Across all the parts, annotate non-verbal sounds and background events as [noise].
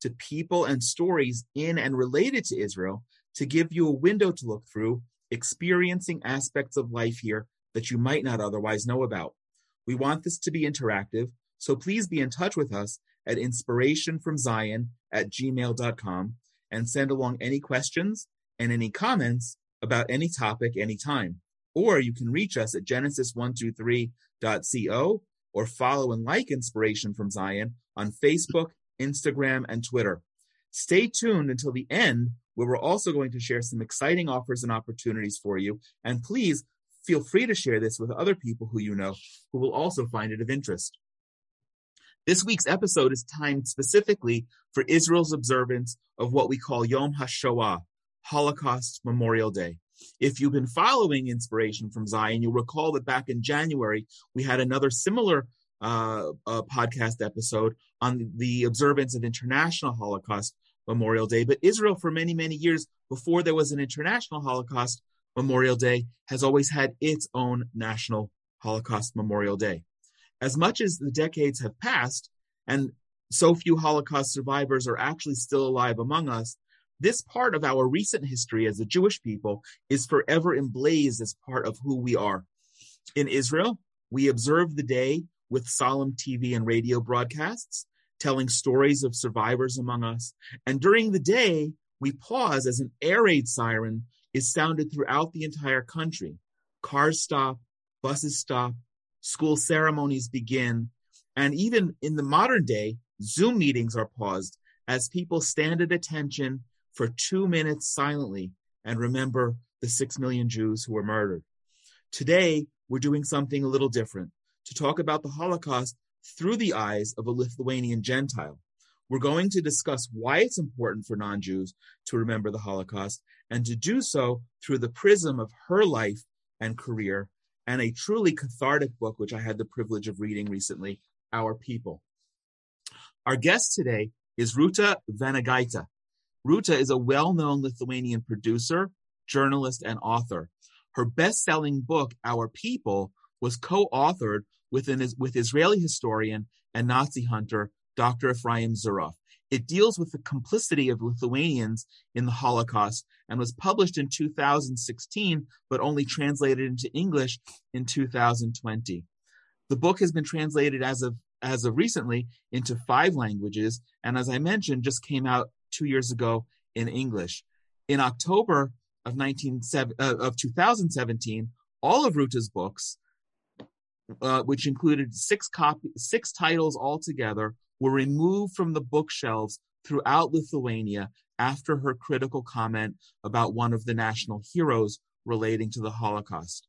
to people and stories in and related to Israel to give you a window to look through, experiencing aspects of life here that you might not otherwise know about. We want this to be interactive, so please be in touch with us at inspirationfromzion at gmail.com and send along any questions and any comments about any topic anytime. Or you can reach us at genesis123.co or follow and like Inspiration from Zion on Facebook, Instagram, and Twitter. Stay tuned until the end, where we're also going to share some exciting offers and opportunities for you. And please feel free to share this with other people who you know who will also find it of interest. This week's episode is timed specifically for Israel's observance of what we call Yom HaShoah, Holocaust Memorial Day. If you've been following Inspiration from Zion, you'll recall that back in January, we had another similar uh, uh, podcast episode on the observance of International Holocaust Memorial Day. But Israel, for many, many years before there was an International Holocaust Memorial Day, has always had its own National Holocaust Memorial Day. As much as the decades have passed, and so few Holocaust survivors are actually still alive among us, this part of our recent history as a Jewish people is forever emblazed as part of who we are. In Israel, we observe the day with solemn TV and radio broadcasts, telling stories of survivors among us. And during the day, we pause as an air raid siren is sounded throughout the entire country. Cars stop, buses stop, school ceremonies begin, and even in the modern day, Zoom meetings are paused as people stand at attention for two minutes silently and remember the six million Jews who were murdered. Today, we're doing something a little different to talk about the Holocaust through the eyes of a Lithuanian Gentile. We're going to discuss why it's important for non Jews to remember the Holocaust and to do so through the prism of her life and career and a truly cathartic book, which I had the privilege of reading recently, Our People. Our guest today is Ruta Vanagaite. Ruta is a well known Lithuanian producer, journalist, and author. Her best selling book, Our People, was co authored with, an, with Israeli historian and Nazi hunter Dr. Ephraim Zuroff. It deals with the complicity of Lithuanians in the Holocaust and was published in 2016, but only translated into English in 2020. The book has been translated as of as of recently into five languages, and as I mentioned, just came out two years ago in English. In October of, 19, uh, of 2017, all of Ruta's books, uh, which included six copy, six titles altogether, were removed from the bookshelves throughout Lithuania after her critical comment about one of the national heroes relating to the Holocaust.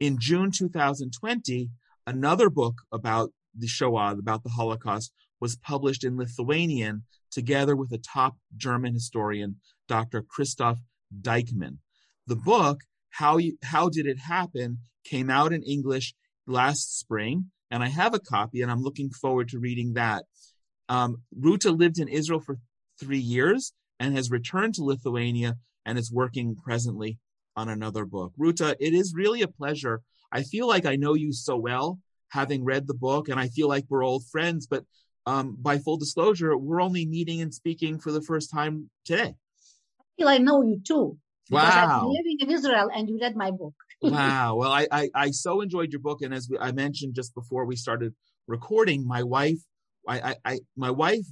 In June 2020, another book about the Shoah, about the Holocaust, was published in Lithuanian together with a top German historian, Dr. Christoph Dieckmann. The book, How, you, How Did It Happen, came out in English last spring, and I have a copy, and I'm looking forward to reading that. Um, Ruta lived in Israel for three years and has returned to Lithuania and is working presently on another book. Ruta, it is really a pleasure. I feel like I know you so well, having read the book, and I feel like we're old friends, but um, by full disclosure, we're only meeting and speaking for the first time today. I feel I know you too. Wow. I'm living in Israel and you read my book. Wow. Well, I, I, I, so enjoyed your book. And as we, I mentioned just before we started recording, my wife, I, I, I, my wife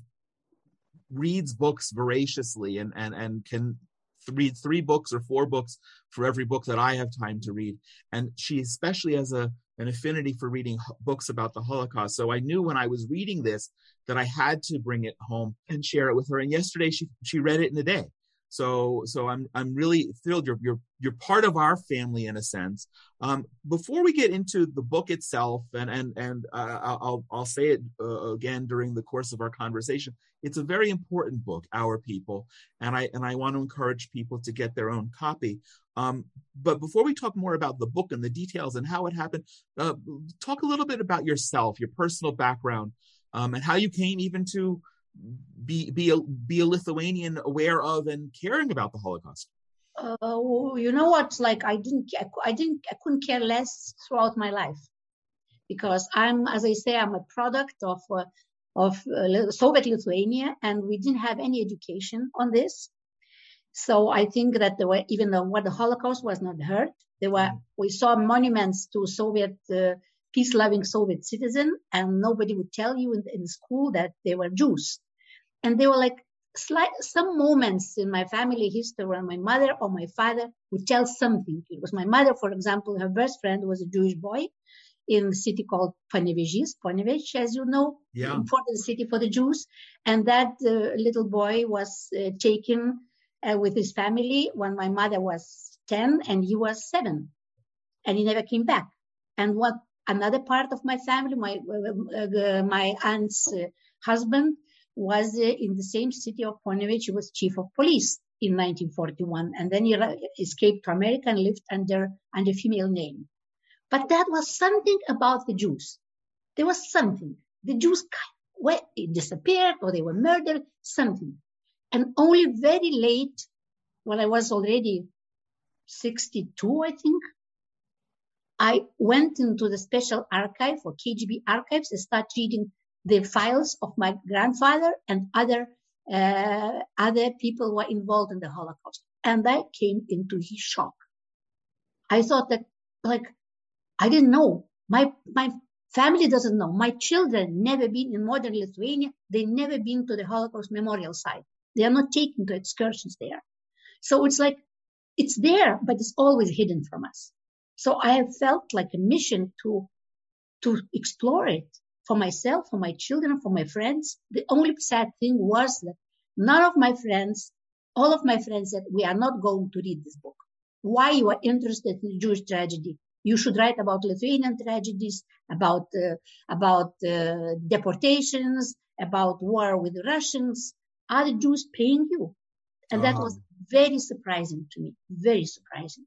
reads books voraciously and, and, and can read three books or four books for every book that I have time to read. And she especially has a an affinity for reading books about the Holocaust. So I knew when I was reading this that I had to bring it home and share it with her. And yesterday she she read it in a day. So so I'm I'm really thrilled you're you're you're part of our family in a sense. Um, before we get into the book itself, and and and uh, I'll I'll say it uh, again during the course of our conversation. It's a very important book, Our People, and I and I want to encourage people to get their own copy. Um, but before we talk more about the book and the details and how it happened, uh, talk a little bit about yourself, your personal background, um, and how you came even to be be a, be a Lithuanian aware of and caring about the Holocaust? Uh, you know what? Like I didn't, I didn't, I couldn't care less throughout my life because I'm, as I say, I'm a product of uh, of uh, Soviet Lithuania, and we didn't have any education on this. So I think that there were, even though what the Holocaust was not heard, there were, mm. we saw monuments to Soviet uh, peace-loving Soviet citizen, and nobody would tell you in, in school that they were Jews. And they were like slight, some moments in my family history when my mother or my father would tell something. It was my mother, for example, her best friend was a Jewish boy in a city called Panevėžys, Panevėžys, as you know, yeah. important city for the Jews. And that uh, little boy was uh, taken uh, with his family when my mother was 10 and he was seven. And he never came back. And what another part of my family, my uh, my aunt's uh, husband, was uh, in the same city of Ponevich. He was chief of police in 1941, and then he escaped to America and lived under under female name. But that was something about the Jews. There was something. The Jews were disappeared or they were murdered. Something, and only very late, when I was already 62, I think, I went into the special archive for KGB archives and started reading the files of my grandfather and other uh, other people who were involved in the Holocaust. And I came into his shock. I thought that, like, I didn't know. My my family doesn't know. My children never been in modern Lithuania. They never been to the Holocaust memorial site. They are not taken to excursions there. So it's like it's there, but it's always hidden from us. So I have felt like a mission to, to explore it for myself, for my children, for my friends. The only sad thing was that none of my friends, all of my friends said, we are not going to read this book. Why you are interested in Jewish tragedy? You should write about Lithuanian tragedies, about, uh, about uh, deportations, about war with the Russians. Are the Jews paying you? And that was very surprising to me, very surprising.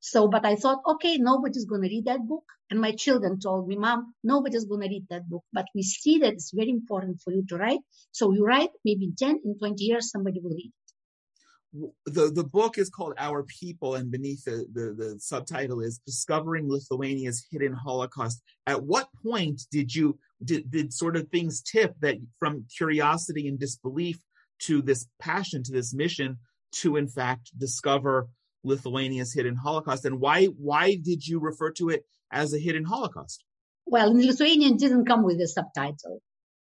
So, but I thought, okay, nobody's going to read that book. And my children told me, mom, nobody's going to read that book. But we see that it's very important for you to write. So you write, maybe in 10, in 20 years, somebody will read it. The, the book is called Our People, and beneath the, the, the subtitle is Discovering Lithuania's Hidden Holocaust. At what point did you, did, did sort of things tip that from curiosity and disbelief to this passion, to this mission to, in fact, discover Lithuania's hidden Holocaust, and why why did you refer to it as a hidden Holocaust? Well, Lithuanian didn't come with a subtitle.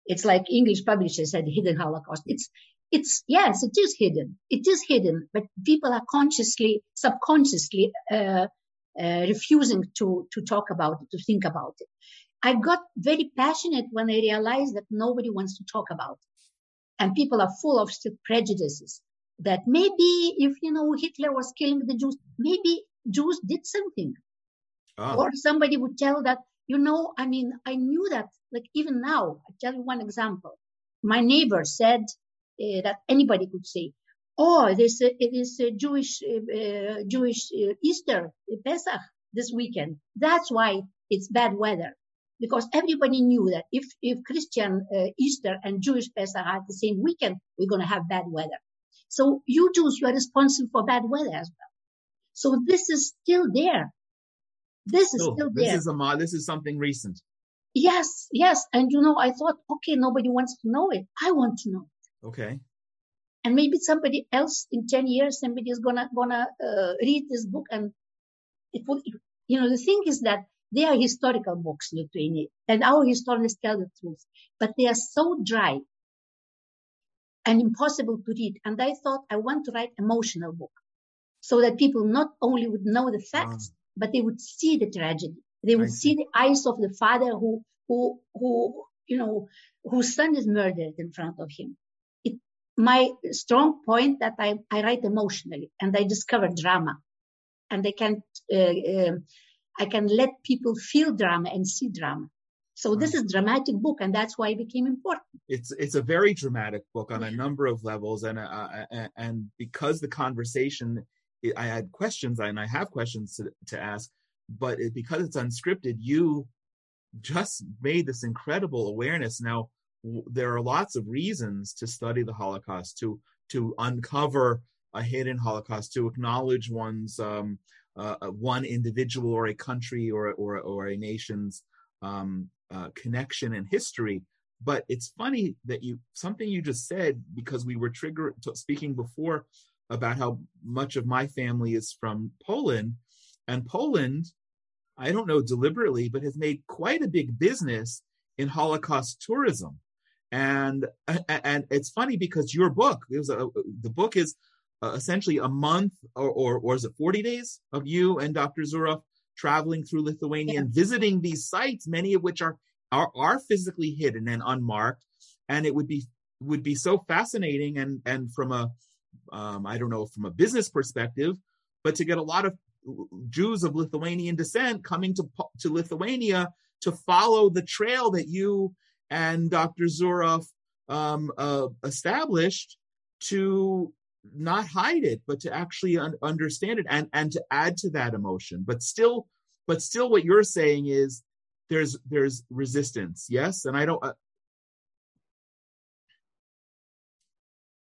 It's like English publishers said, hidden Holocaust. It's it's yes, it is hidden. It is hidden, but people are consciously, subconsciously uh, uh, refusing to to talk about it, to think about it. I got very passionate when I realized that nobody wants to talk about it, and people are full of prejudices that maybe if you know Hitler was killing the Jews, maybe Jews did something. Oh. Or somebody would tell that, you know, I mean, I knew that, like even now, i tell you one example. My neighbor said uh, that anybody could say, oh, this, uh, it is a Jewish, uh, Jewish uh, Easter, Pesach this weekend. That's why it's bad weather. Because everybody knew that if, if Christian uh, Easter and Jewish Pesach are the same weekend, we're going to have bad weather. So you Jews, you are responsible for bad weather as well. So this is still there. This is still there. this there. Is a, this is something recent. Yes, yes. And you know, I thought, okay, nobody wants to know it. I want to know it. Okay. And maybe somebody else in 10 years, somebody is gonna, gonna uh, read this book and it will, you know, the thing is that they are historical books, Lithuania, and our historians tell the truth, but they are so dry and impossible to read. And I thought I want to write emotional book so that people not only would know the facts, wow. but they would see the tragedy. They would see. see the eyes of the father who, who, who, you know, whose son is murdered in front of him. It, my strong point that I, I write emotionally and I discover drama and I can uh, uh, I can let people feel drama and see drama. So this is dramatic book, and that's why it became important. It's it's a very dramatic book on a number of levels, and uh, and because the conversation, I had questions and I have questions to, to ask, but it, because it's unscripted, you just made this incredible awareness. Now w- there are lots of reasons to study the Holocaust, to to uncover a hidden Holocaust, to acknowledge one's um, uh, one individual or a country or or or a nation's um, uh, connection and history. But it's funny that you something you just said because we were triggered speaking before about how much of my family is from Poland, and Poland, I don't know deliberately, but has made quite a big business in Holocaust tourism. And and it's funny because your book, was a, the book is uh, essentially a month or, or or is it 40 days of you and Dr. Zuroff traveling through Lithuania yeah. and visiting these sites, many of which are, are are physically hidden and unmarked. And it would be would be so fascinating and and from a um, I don't know from a business perspective, but to get a lot of Jews of Lithuanian descent coming to to Lithuania to follow the trail that you and Dr. Zuroff um, uh, established to not hide it, but to actually un- understand it and and to add to that emotion. But still, but still, what you're saying is there's there's resistance. Yes, and I don't. Uh,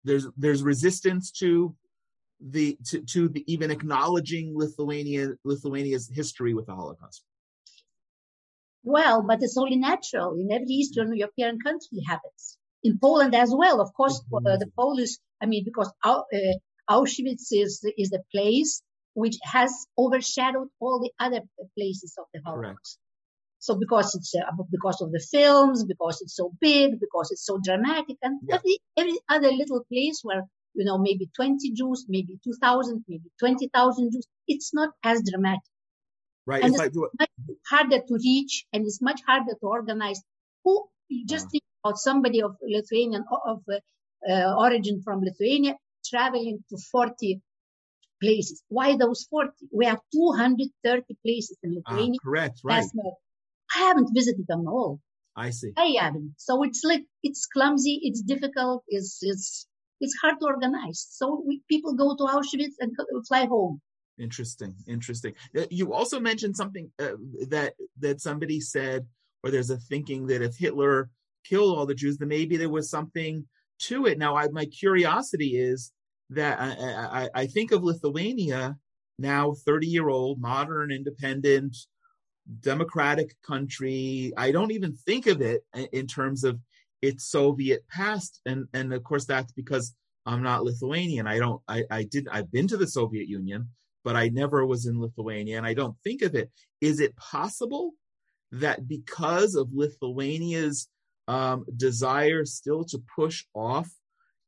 there's there's resistance to the to, to the even acknowledging Lithuania Lithuania's history with the Holocaust. Well, but it's only natural in every Eastern European country happens. In Poland as well, of course, mm-hmm. uh, the Polish I mean, because uh, Auschwitz is is the place which has overshadowed all the other places of the Holocaust. Correct. So because it's uh, because of the films, because it's so big, because it's so dramatic, and yeah. every, every other little place where you know maybe 20 Jews, maybe 2,000, maybe 20,000 Jews, it's not as dramatic. Right. And it's, it's much harder to reach, and it's much harder to organize. Who just uh-huh. About somebody of Lithuanian of uh, uh, origin from Lithuania, traveling to 40 places. Why those 40? We have 230 places in ah, Lithuania. Ah, correct, right. I haven't visited them all. I see. I haven't. So it's like, it's clumsy, it's difficult, it's, it's, it's hard to organize. So we, people go to Auschwitz and fly home. Interesting, interesting. Uh, you also mentioned something uh, that that somebody said, or there's a thinking that if Hitler killed all the Jews, then maybe there was something to it. Now, I, my curiosity is that I, I, I think of Lithuania now, 30 year old, modern, independent, democratic country. I don't even think of it in terms of its Soviet past. And, and of course, that's because I'm not Lithuanian. I don't, I, I did, I've been to the Soviet Union, but I never was in Lithuania and I don't think of it. Is it possible that because of Lithuania's um, desire still to push off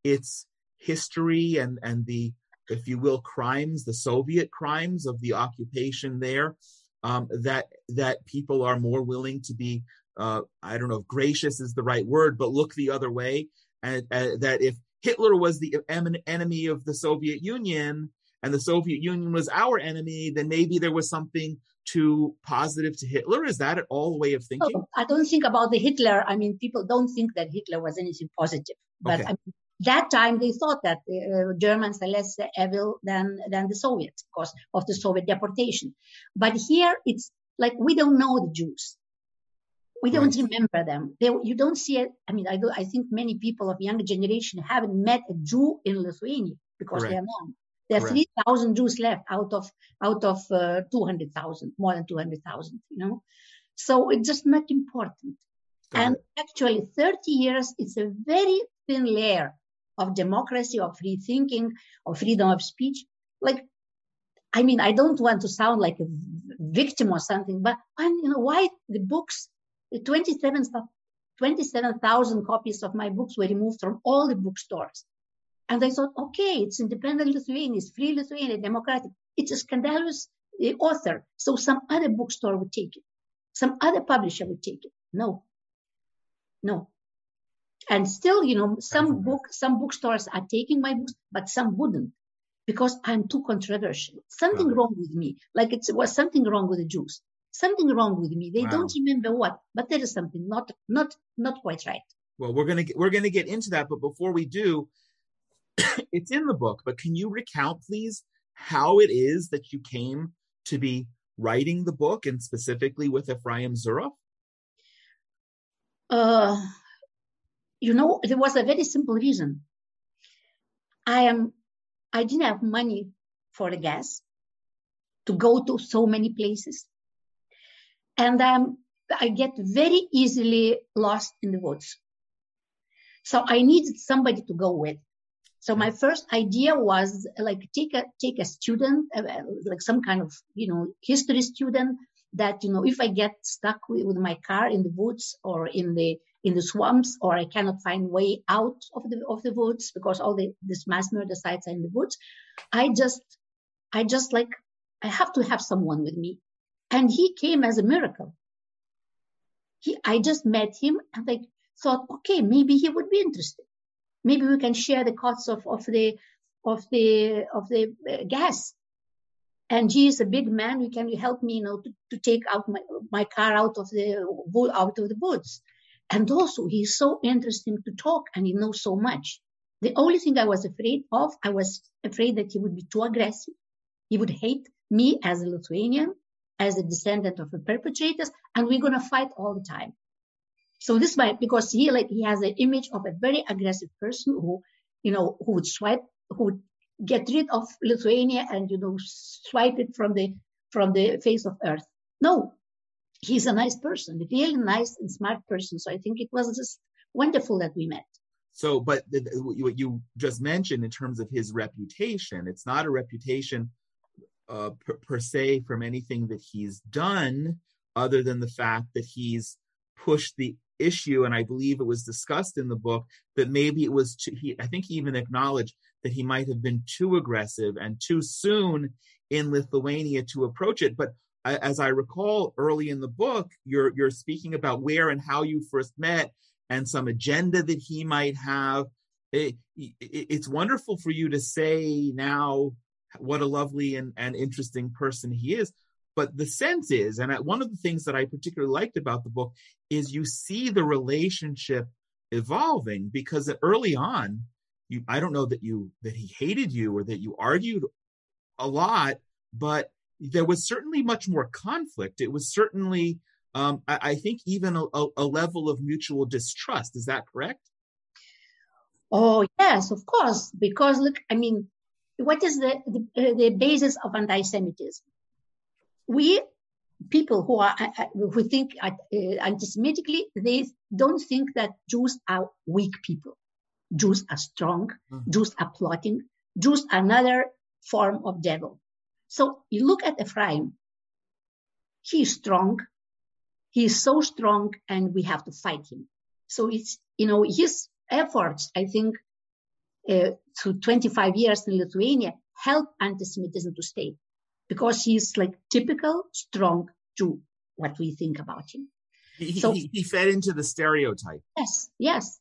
its history and and the if you will crimes the soviet crimes of the occupation there um, that that people are more willing to be uh, i don't know if gracious is the right word but look the other way and uh, that if hitler was the enemy of the soviet union and the soviet union was our enemy then maybe there was something too positive to Hitler? Is that at all a way of thinking? No, I don't think about the Hitler. I mean, people don't think that Hitler was anything positive. But okay. I mean, that time they thought that uh, Germans are less evil than than the Soviets because of the Soviet deportation. But here it's like we don't know the Jews. We don't right. remember them. They, you don't see it. I mean, I, do, I think many people of younger generation haven't met a Jew in Lithuania because Correct. they are known. There are 3,000 Jews left out of out of uh, 200,000, more than 200,000, you know. So it's just not important. Got and it. actually, 30 years is a very thin layer of democracy, of free thinking, of freedom of speech. Like, I mean, I don't want to sound like a victim or something, but you know, why the books, the 27,000 copies of my books were removed from all the bookstores. And I thought, okay, it's independent Lithuania, it's free Lithuania, democratic. It's a scandalous uh, author. So some other bookstore would take it. Some other publisher would take it. No. No. And still, you know, some book, some bookstores are taking my books, but some wouldn't because I'm too controversial. Something wow. wrong with me. Like it was something wrong with the Jews. Something wrong with me. They wow. don't remember what, but there is something not not not quite right. Well, we're gonna we're gonna get into that, but before we do, [coughs] it's in the book. But can you recount, please, how it is that you came to be writing the book, and specifically with Ephraim Zuroff? Uh, you know, there was a very simple reason. I am I didn't have money for the gas to go to so many places. And um, I get very easily lost in the woods. So I needed somebody to go with. So my first idea was like take a take a student, uh, like some kind of you know history student that you know if I get stuck with, my car in the woods or in the in the swamps or I cannot find way out of the of the woods because all the this mass murder sites are in the woods. I just I just like I have to have someone with me. And he came as a miracle. He I just met him and I thought, okay, maybe he would be interested. Maybe we can share the costs of, of the of the of the uh, gas. And he is a big man. He can help me, you know, to, to take out my, my car out of the out of the woods. And also, he's so interesting to talk and he knows so much. The only thing I was afraid of, I was afraid that he would be too aggressive. He would hate me as a Lithuanian, as a descendant of the perpetrators, and we're going to fight all the time. So this might, because he like, he has an image of a very aggressive person who, you know, who would swipe, who would get rid of Lithuania and, you know, swipe it from the, from the face of earth. No, he's a nice person, a really nice and smart person. So I think it was just wonderful that we met. So, but what you just mentioned in terms of his reputation, it's not a reputation uh, per, per, se from anything that he's done, other than the fact that he's pushed the issue. And I believe it was discussed in the book that maybe it was, too, he, I think he even acknowledged that he might have been too aggressive and too soon in Lithuania to approach it. But as I recall early in the book, you're you're speaking about where and how you first met and some agenda that he might have. It, it, it's wonderful for you to say now what a lovely and, and interesting person he is. But the sense is, and one of the things that I particularly liked about the book is you see the relationship evolving because early on, you I don't know that you that he hated you or that you argued a lot, but there was certainly much more conflict. It was certainly, um, I, I, think, even a, a, level of mutual distrust. Is that correct? Oh yes, of course. Because look, I mean, what is the the, the basis of anti-Semitism? We people who are uh, uh who think uh, anti-Semitically, they don't think that Jews are weak people. Jews are strong. Mm-hmm. Jews are plotting. Jews are another form of devil. So you look at Ephraim. He's strong. He is so strong and we have to fight him. So it's, you know, his efforts, I think, uh, through 25 years in Lithuania help anti-Semitism to stay because he's like typical strong Jew, what we think about him. He, so, he, he fed into the stereotype. Yes, yes.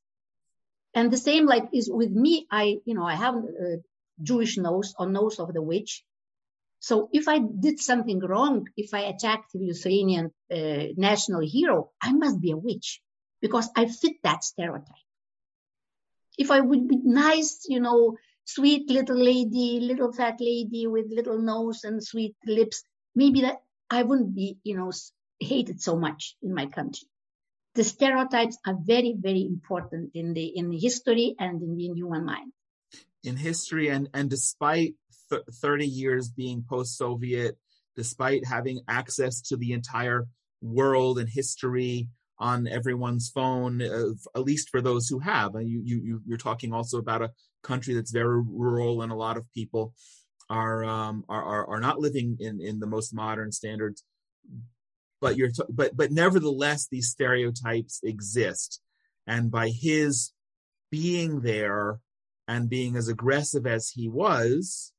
And the same like is with me. I, you know, I have a Jewish nose or nose of the witch. So if I did something wrong, if I attacked the Lithuanian uh, national hero, I must be a witch because I fit that stereotype. If I would be nice, you know, sweet little lady, little fat lady with little nose and sweet lips, maybe that I wouldn't be, you know, hated so much in my country. The stereotypes are very, very important in the in history and in the human mind. In history, and and despite 30 years being post Soviet, despite having access to the entire world and history on everyone's phone, uh, at least for those who have. You, you, you're talking also about a country that's very rural and a lot of people are, um, are, are, are not living in, in the most modern standards. But you're, t- but, but nevertheless, these stereotypes exist. And by his being there and being as aggressive as he was,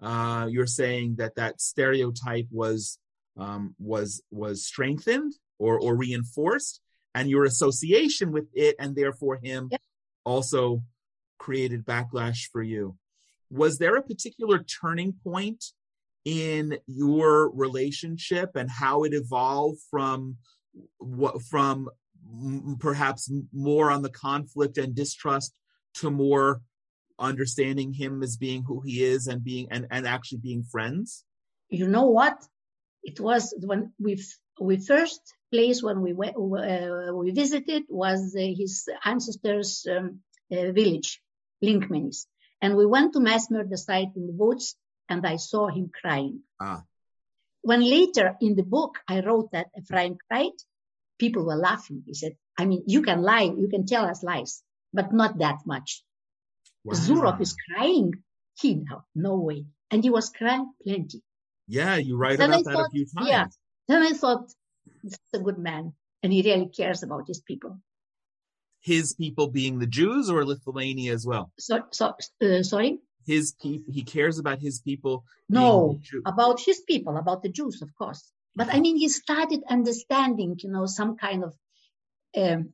uh, you're saying that that stereotype was um, was was strengthened or or reinforced, and your association with it and therefore him Yep. also created backlash for you. Was there a particular turning point in your relationship and how it evolved from what from m- perhaps more on the conflict and distrust to more understanding him as being who he is and being and, and actually being friends? you know what? It was when we f- we first place when we went uh, we visited was uh, his ancestors' um, uh, village, Linkmenys, and we went to mass the site in the woods, and I saw him crying. Ah. When later in the book I wrote that Ephraim cried, people were laughing. He said, "I mean, you can lie, you can tell us lies, but not that much." Wow. Zuroff is crying. He no, no way, and he was crying plenty. Yeah, you write Then about I that a few times. yeah. Then I thought, this is a good man, and he really cares about his people. His people being the Jews or Lithuania as well. So, so uh, sorry, His people, he cares about his people. no, about his people, about the Jews, of course. But I mean, he started understanding, you know, some kind of. Um,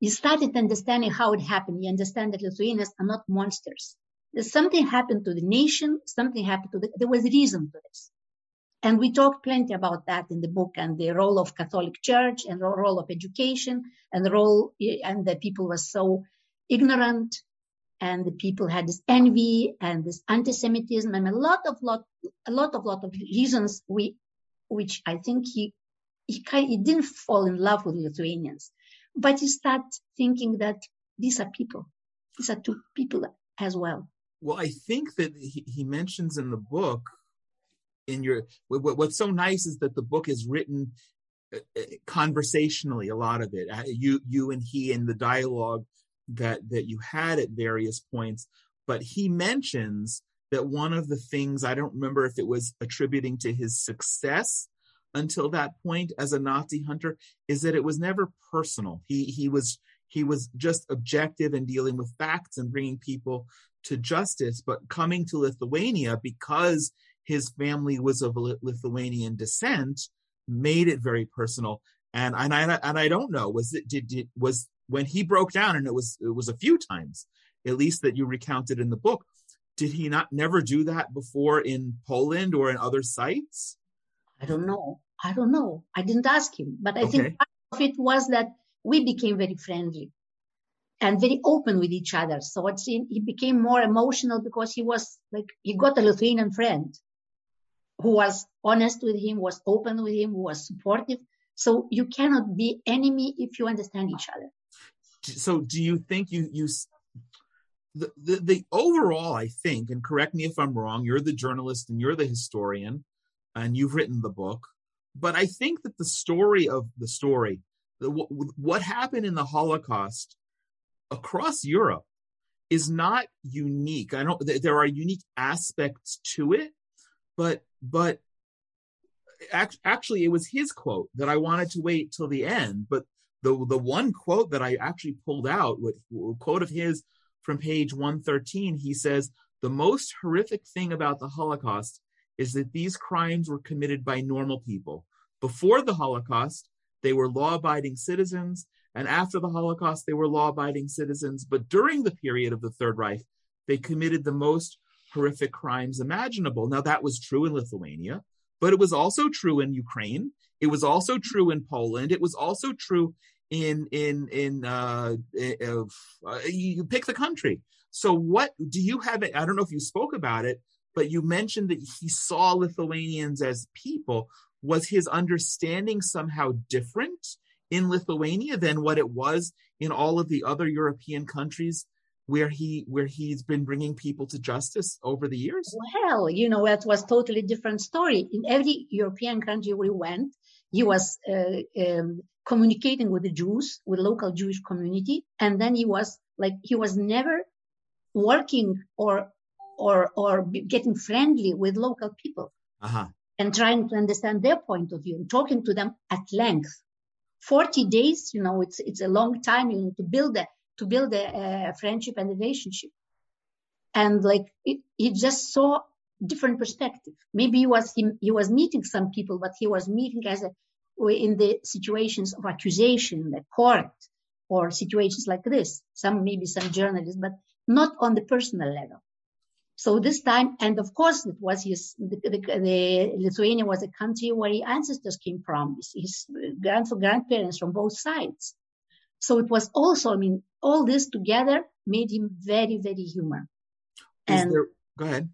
he started understanding how it happened. He understood that Lithuanians are not monsters. There's something happened to the nation. Something happened to the. There was a reason to this. And we talked plenty about that in the book and the role of Catholic Church and the role of education and the role and the people were so ignorant and the people had this envy and this anti-Semitism and a lot of lot a lot of lot of reasons we which I think he he kind he didn't fall in love with Lithuanians, but he started thinking that these are people, these are two people as well. Well, I think that he, he mentions in the book, in your what, what's so nice is that the book is written uh, uh, conversationally. A lot of it, Uh, you you and he, and the dialogue that that you had at various points. But he mentions that one of the things I don't remember if it was attributing to his success until that point as a Nazi hunter is that it was never personal. He he was he was just objective in dealing with facts and bringing people to justice. But coming to Lithuania because his family was of Lithuanian descent made it very personal. And and I and I don't know was it did, did was when he broke down and it was it was a few times at least that you recounted in the book. Did he not never do that before in Poland or in other sites? I don't know. I don't know. I didn't ask him, but I Okay. think part of it was that we became very friendly and very open with each other. So it's in, he became more emotional because he was like he got a Lithuanian friend who was honest with him, was open with him, was supportive. So you cannot be enemy if you understand each other. so do you think you you the, the the overall i think and correct me if i'm wrong you're the journalist and you're the historian and you've written the book but i think that the story of the story the, what, what happened in the holocaust across europe is not unique i don't there are unique aspects to it but but act- actually it was his quote that i wanted to wait till the end but the the one quote that I actually pulled out, with a quote of his from page 113, he says, "The most horrific thing about the Holocaust is that these crimes were committed by normal people. Before the Holocaust, they were law-abiding citizens, and after the Holocaust, they were law-abiding citizens. But during the period of the Third Reich, they committed the most horrific crimes imaginable. Now that was true in Lithuania, but it was also true in Ukraine. It was also true in Poland. It was also true in in in uh, uh, uh, you pick the country. So what do you have? I don't know if you spoke about it, but you mentioned that he saw Lithuanians as people. Was his understanding somehow different in Lithuania than what it was in all of the other European countries where he where he's been bringing people to justice over the years? Well, you know, that was totally different story. In every European country we went, he was uh, um, communicating with the Jews, with local Jewish community, and then he was like he was never working or or or getting friendly with local people Uh-huh. and trying to understand their point of view and talking to them at length. Forty days, you know, it's it's a long time, you know, to build a to build a, a friendship and relationship. And like he just saw different perspective. Maybe he was he, was meeting some people, but he was meeting as a in the situations of accusation the court or situations like this. Some maybe some journalists, but not on the personal level. So this time, and of course, it was his. The, the, the Lithuania was a country where his ancestors came from. His, his grand, grandparents from both sides. So it was also, I mean, all this together made him very, very human. Is and there, go ahead.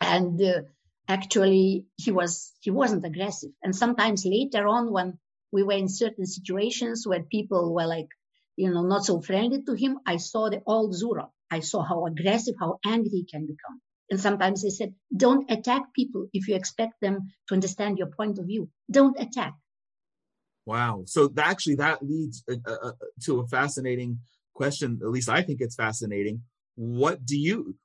And uh, actually, he was he wasn't aggressive. And sometimes later on, when we were in certain situations where people were like, you know, not so friendly to him, I saw the old Zuroff. I saw how aggressive, how angry he can become. And sometimes they said, don't attack people if you expect them to understand your point of view. Don't attack. Wow. So actually, that leads uh, uh, uh, to a fascinating question. At least I think it's fascinating. What do you,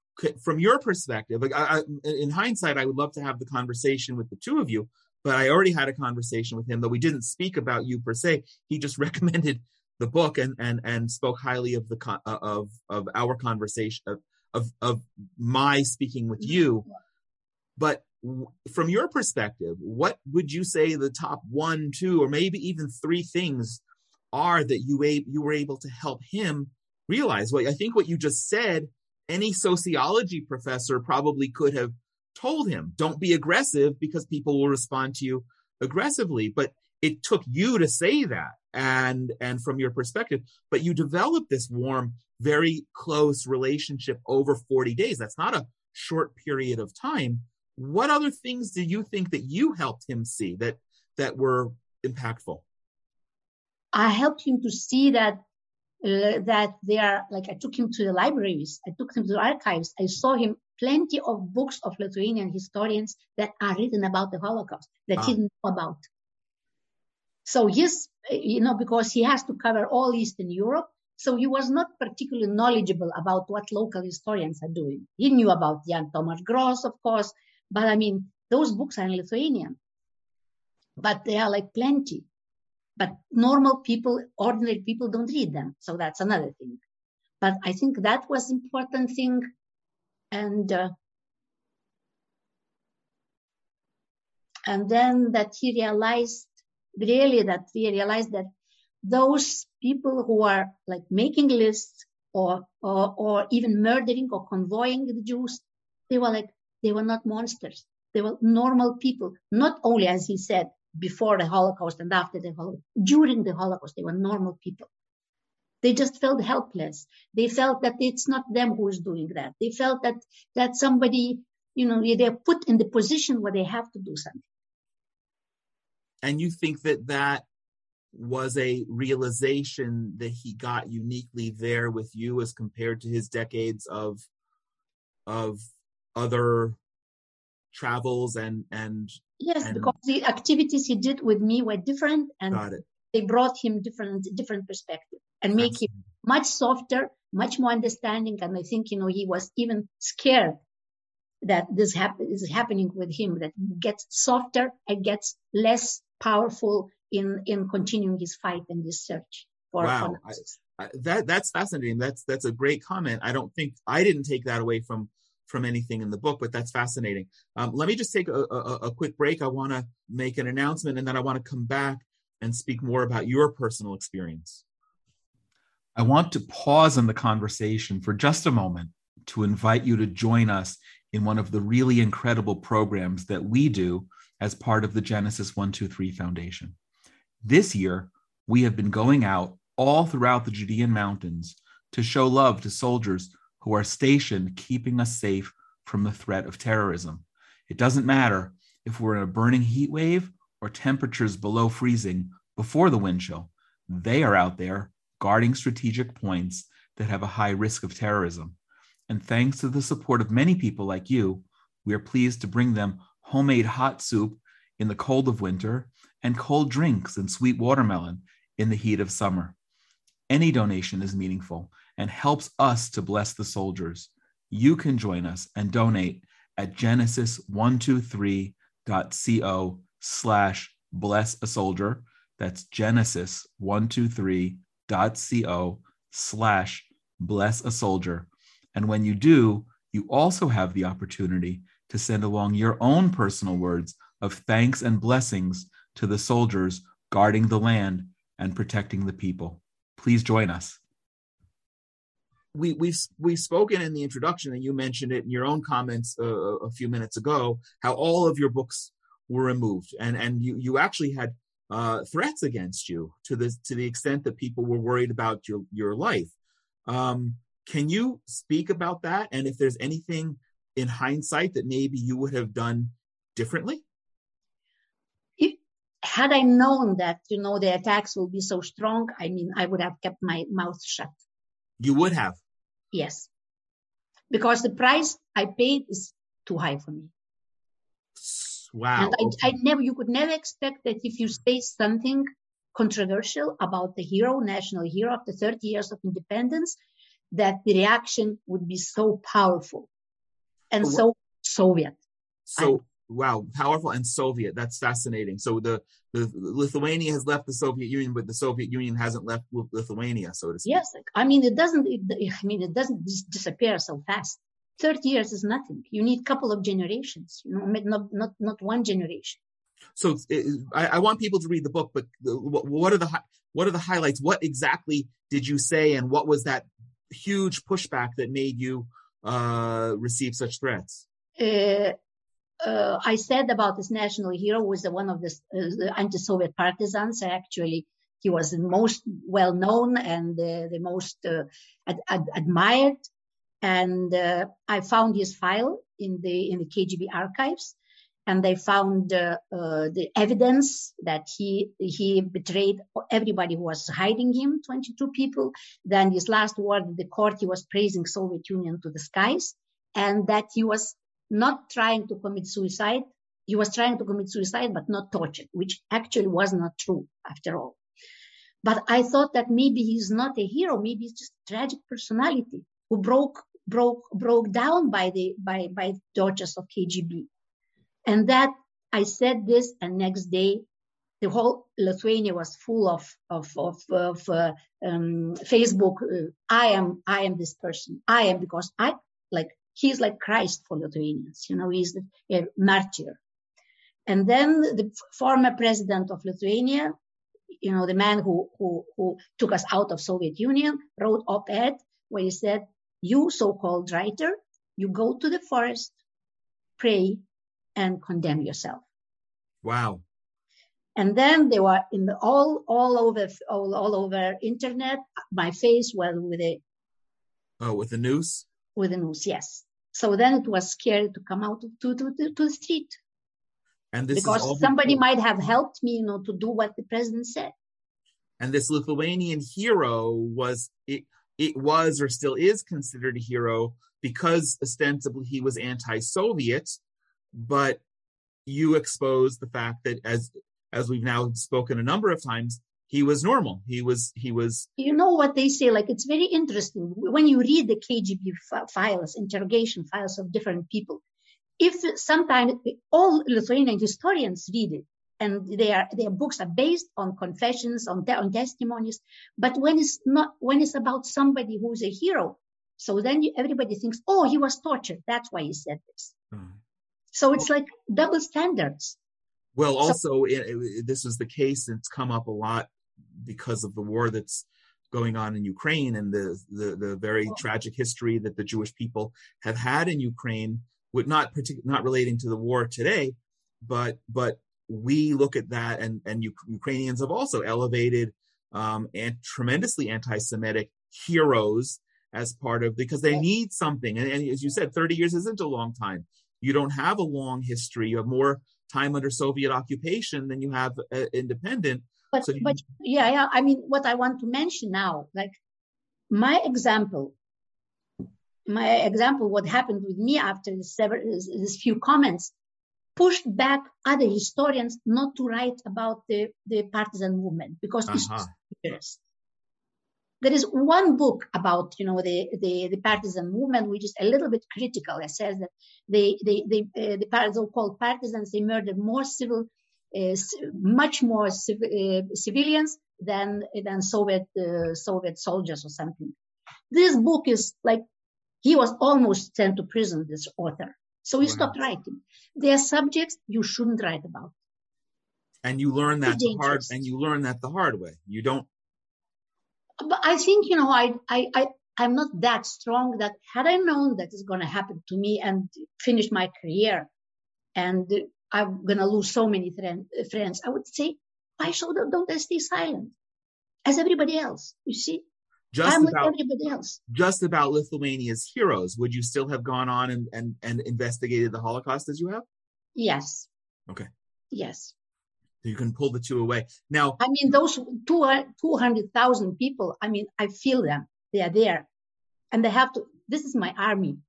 from your perspective, like I, I, in hindsight, I would love to have the conversation with the two of you, but I already had a conversation with him, though we didn't speak about you per se. He just [laughs] recommended the book and and and spoke highly of the uh, of of our conversation of of, of my speaking with you. But from your perspective, what would you say the top one, two, or maybe even three things are that you you were able to help him realize? Well, I think what you just said, any sociology professor probably could have told him, "Don't be aggressive because people will respond to you aggressively." But it took you to say that and and from your perspective but you developed this warm very close relationship over 40 days that's not a short period of time what other things do you think that you helped him see that that were impactful i helped him to see that uh, that they are like i took him to the libraries i took him to the archives i saw him plenty of books of lithuanian historians that are written about the holocaust that ah. he didn't know about so he's, you know, because he has to cover all Eastern Europe. So he was not particularly knowledgeable about what local historians are doing. He knew about Jan Tomasz Gross, of course, but I mean, those books are in Lithuanian, but they are like plenty. But normal people, ordinary people don't read them. So that's another thing. But I think that was important thing. And, uh, and then that he realized really that we realized that those people who are like making lists or, or, or even murdering or convoying the Jews, they were like, they were not monsters. They were normal people, not only, as he said, before the Holocaust and after the Holocaust, during the Holocaust, they were normal people. They just felt helpless. They felt that it's not them who is doing that. They felt that, that somebody, you know, they're put in the position where they have to do something and you think that that was a realization that he got uniquely there with you as compared to his decades of of other travels and and yes and, because the activities he did with me were different and they brought him different different perspective and make him much softer much more understanding. And i think you know he was even scared that this hap- is happening with him that gets softer and gets less powerful in in continuing his fight and his search for wow. I, I, that that's fascinating. That's that's a great comment. I don't think i didn't take that away from from anything in the book but that's fascinating. Um, let me just take a, a, a quick break. I want to make an announcement and then i want to come back and speak more about your personal experience. I want to pause in the conversation for just a moment to invite you to join us in one of the really incredible programs that we do as part of the Genesis 123 Foundation. This year, we have been going out all throughout the Judean mountains to show love to soldiers who are stationed keeping us safe from the threat of terrorism. It doesn't matter if we're in a burning heat wave or temperatures below freezing before the wind chill. They are out there guarding strategic points that have a high risk of terrorism. And thanks to the support of many people like you, we are pleased to bring them homemade hot soup in the cold of winter, and cold drinks and sweet watermelon in the heat of summer. Any donation is meaningful and helps us to bless the soldiers. You can join us and donate at genesis123.co slash bless a soldier. That's genesis123.co slash bless a soldier. And when you do, you also have the opportunity to send along your own personal words of thanks and blessings to the soldiers guarding the land and protecting the people. Please join us. We, we've we've spoken in the introduction, and you mentioned it in your own comments uh, a few minutes ago. How all of your books were removed, and and you you actually had uh, threats against you to the to the extent that people were worried about your your life. Um, can you speak about that, and if there's anything in hindsight that maybe you would have done differently? had I known that, you know, the attacks will be so strong, I mean, I would have kept my mouth shut. You would have? Yes. Because the price I paid is too high for me. Wow. And I, I never, you could never expect that if you say something controversial about the hero, national hero of the 30 years of independence, that the reaction would be so powerful and so Soviet. So, wow, powerful and Soviet. That's fascinating. So the, the Lithuania has left the Soviet Union, but the Soviet Union hasn't left Lithuania, so to speak. Yes, I mean it doesn't. It, I mean it doesn't disappear so fast. Thirty years is nothing. You need a couple of generations. You know, not not not one generation. So I, I want people to read the book, but what are the what are the highlights? What exactly did you say, and what was that huge pushback that made you uh, receive such threats? Uh, uh, I said about this national hero was one of the, uh, anti-Soviet partisans. Actually, he was the most well known and the, the most uh, ad, ad, admired. And uh, I found his file in the in the KGB archives, and they found uh, uh, the evidence that he he betrayed everybody who was hiding him, 22 people. Then his last word in the court, he was praising Soviet Union to the skies, and that he was not trying to commit suicide. He was trying to commit suicide, but not tortured, which actually was not true after all. But I thought that maybe he's not a hero. Maybe he's just a tragic personality who broke, broke, broke down by the, by, by tortures of KGB. And that I said this and next day the whole Lithuania was full of of of, of uh, um, Facebook. Uh, I am I am this person. I am because I like he's like Christ for Lithuanians. You know, he's a martyr. And then the former president of Lithuania, you know, the man who, who, who took us out of Soviet Union, wrote op-ed where he said, you so-called writer, you go to the forest, pray, and condemn yourself. Wow. And then they were in the all all over all, all over internet. My face was with a oh with the noose. With the noose, yes. So then it was scary to come out to, to, to, to the street. And because somebody before. might have helped me, you know, to do what the president said. And this Lithuanian hero was it, it was or still is considered a hero because ostensibly he was anti-Soviet, but you exposed the fact that as as we've now spoken a number of times, he was normal. He was, he was. You know what they say? Like, it's very interesting when you read the KGB f- files, interrogation files of different people. If sometimes all Lithuanian historians read it, and their their books are based on confessions, on on testimonies. But when it's not, when it's about somebody who's a hero, so then you, everybody thinks, oh, he was tortured. That's why he said this. Mm. So it's like double standards. Well, also, so, it, it, this is the case. It's come up a lot because of the war that's going on in Ukraine and the the, the very tragic history that the Jewish people have had in Ukraine, with not partic- not relating to the war today, but but we look at that and and U- Ukrainians have also elevated um, and tremendously anti-Semitic heroes as part of because they need something. And, and as you said, 30 years isn't a long time. You don't have a long history. You have more time under Soviet occupation than you have uh, independent. But, so you, but yeah, yeah. I mean, what I want to mention now, like my example, my example, what happened with me after this few comments pushed back other historians not to write about the, the partisan movement because uh-huh. it's. There is one book about, you know, the, the, the, partisan movement, which is a little bit critical. It says that they, they, they, uh, the so-called partisans, they murdered more civil much more civ- uh, civilians than than Soviet uh, Soviet soldiers or something. This book is like he was almost sent to prison. This author, so he wow. stopped writing. There are subjects you shouldn't write about. And you learn that the hard and you learn that the hard way. You don't But I think, you know, I, I, I, I'm not that strong that had I known that it's going to happen to me and finish my career and I'm going to lose so many friend, friends, I would say, why should don't I stay silent as everybody else? You see, just I'm like about everybody else. just about Lithuania's heroes. Would you still have gone on and, and, and investigated the Holocaust as you have? Yes. Okay. Yes. You can pull the two away. Now, I mean, those 200,000 people, I mean, I feel them. They are there. And they have to, this is my army.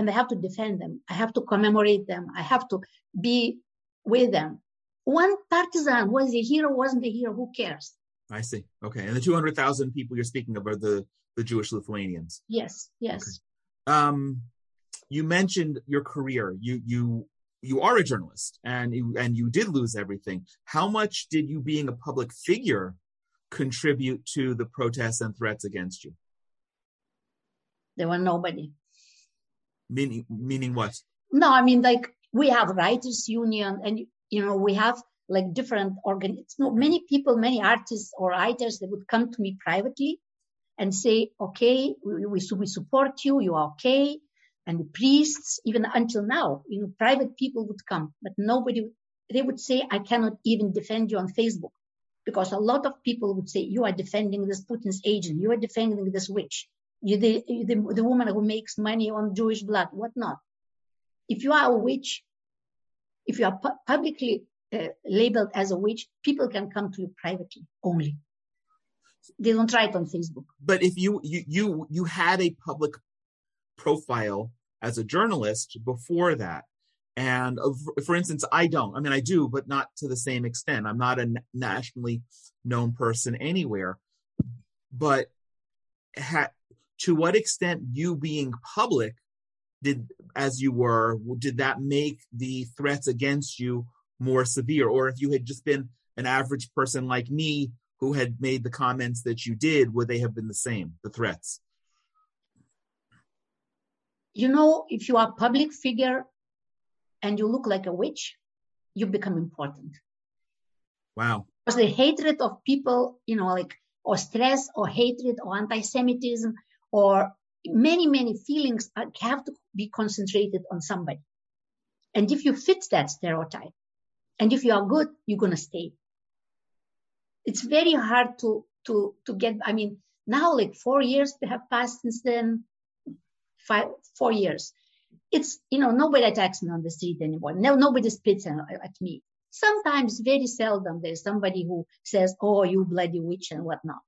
And I have to defend them. I have to commemorate them. I have to be with them. One partisan was a hero, wasn't a hero. Who cares? I see. Okay. And the 200,000 people you're speaking of are the, the Jewish Lithuanians. Yes, yes. Um, you mentioned your career. You, you, you are a journalist and you, and you did lose everything. How much did you being a public figure contribute to the protests and threats against you? There were nobody. Meaning, meaning what? No, I mean, like we have writers union and, you know, we have like different organs. No, many people, many artists or writers that would come to me privately and say, okay, we, we, we support you. You are okay. And the priests, even until now, you know, private people would come, but nobody, they would say, I cannot even defend you on Facebook because a lot of people would say, you are defending this Putin's agent. You are defending this witch. You the, the, the woman who makes money on Jewish blood, whatnot. If you are a witch, if you are pu- publicly uh, labeled as a witch, people can come to you privately only. They don't write on Facebook. But if you, you, you, you had a public profile as a journalist before that. And uh, for instance, I don't. I mean, I do, but not to the same extent. I'm not a nationally known person anywhere. But ha- to what extent you being public did, as you were, did that make the threats against you more severe? Or if you had just been an average person like me who had made the comments that you did, would they have been the same, the threats? You know, if you are a public figure and you look like a witch, you become important. Wow. Because the hatred of people, you know, like, or stress or hatred or anti Semitism or many, many feelings have to be concentrated on somebody. And if you fit that stereotype, and if you are good, you're going to stay. It's very hard to, to, to get, I mean, now like four years have passed since then, five, four years. It's, you know, nobody attacks me on the street anymore. No, nobody spits at me. Sometimes, very seldom, there's somebody who says, oh, you bloody witch and whatnot.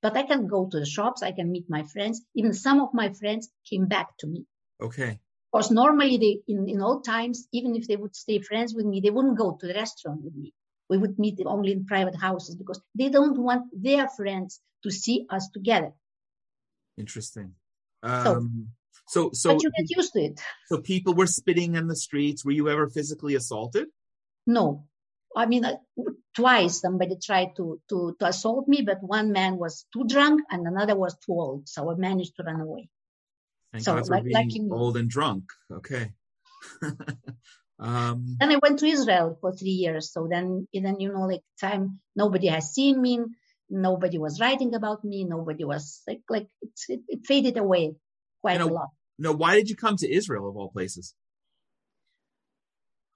But I can go to the shops, I can meet my friends. Even some of my friends came back to me. Okay. Because normally they, in, in old times, even if they would stay friends with me, they wouldn't go to the restaurant with me. We would meet only in private houses because they don't want their friends to see us together. Interesting. Um, so, so, so but you get used to it. So people were spitting in the streets. Were you ever physically assaulted? No. I mean, twice somebody tried to, to, to assault me, but one man was too drunk and another was too old. So I managed to run away. Thank so, God for like, being me. old and drunk. Okay. [laughs] um, Then I went to Israel for three years. So then, then you know, like time nobody has seen me, nobody was writing about me, nobody was like like it, it faded away quite You know, a lot. no, why did you come to Israel of all places?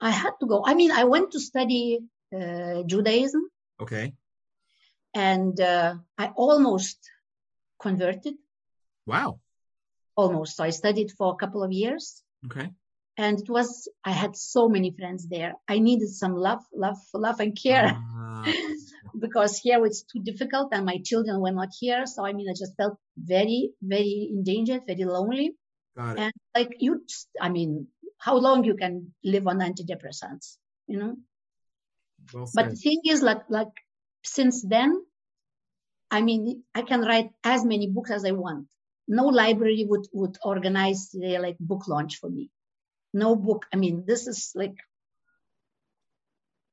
I had to go. I mean, I went to study Judaism, Okay. and uh, I almost converted, Wow. almost. So I studied for a couple of years, Okay. and it was I had so many friends there. I needed some love, love, love and care. Ah, [laughs] because here it's too difficult and my children were not here. So I mean, I just felt very, very endangered, very lonely. got it. And like you, I mean, how long you can live on antidepressants, you know? Well But the thing is, like, like since then, I mean, I can write as many books as I want. No library would would organize their like book launch for me. No book. I mean, this is like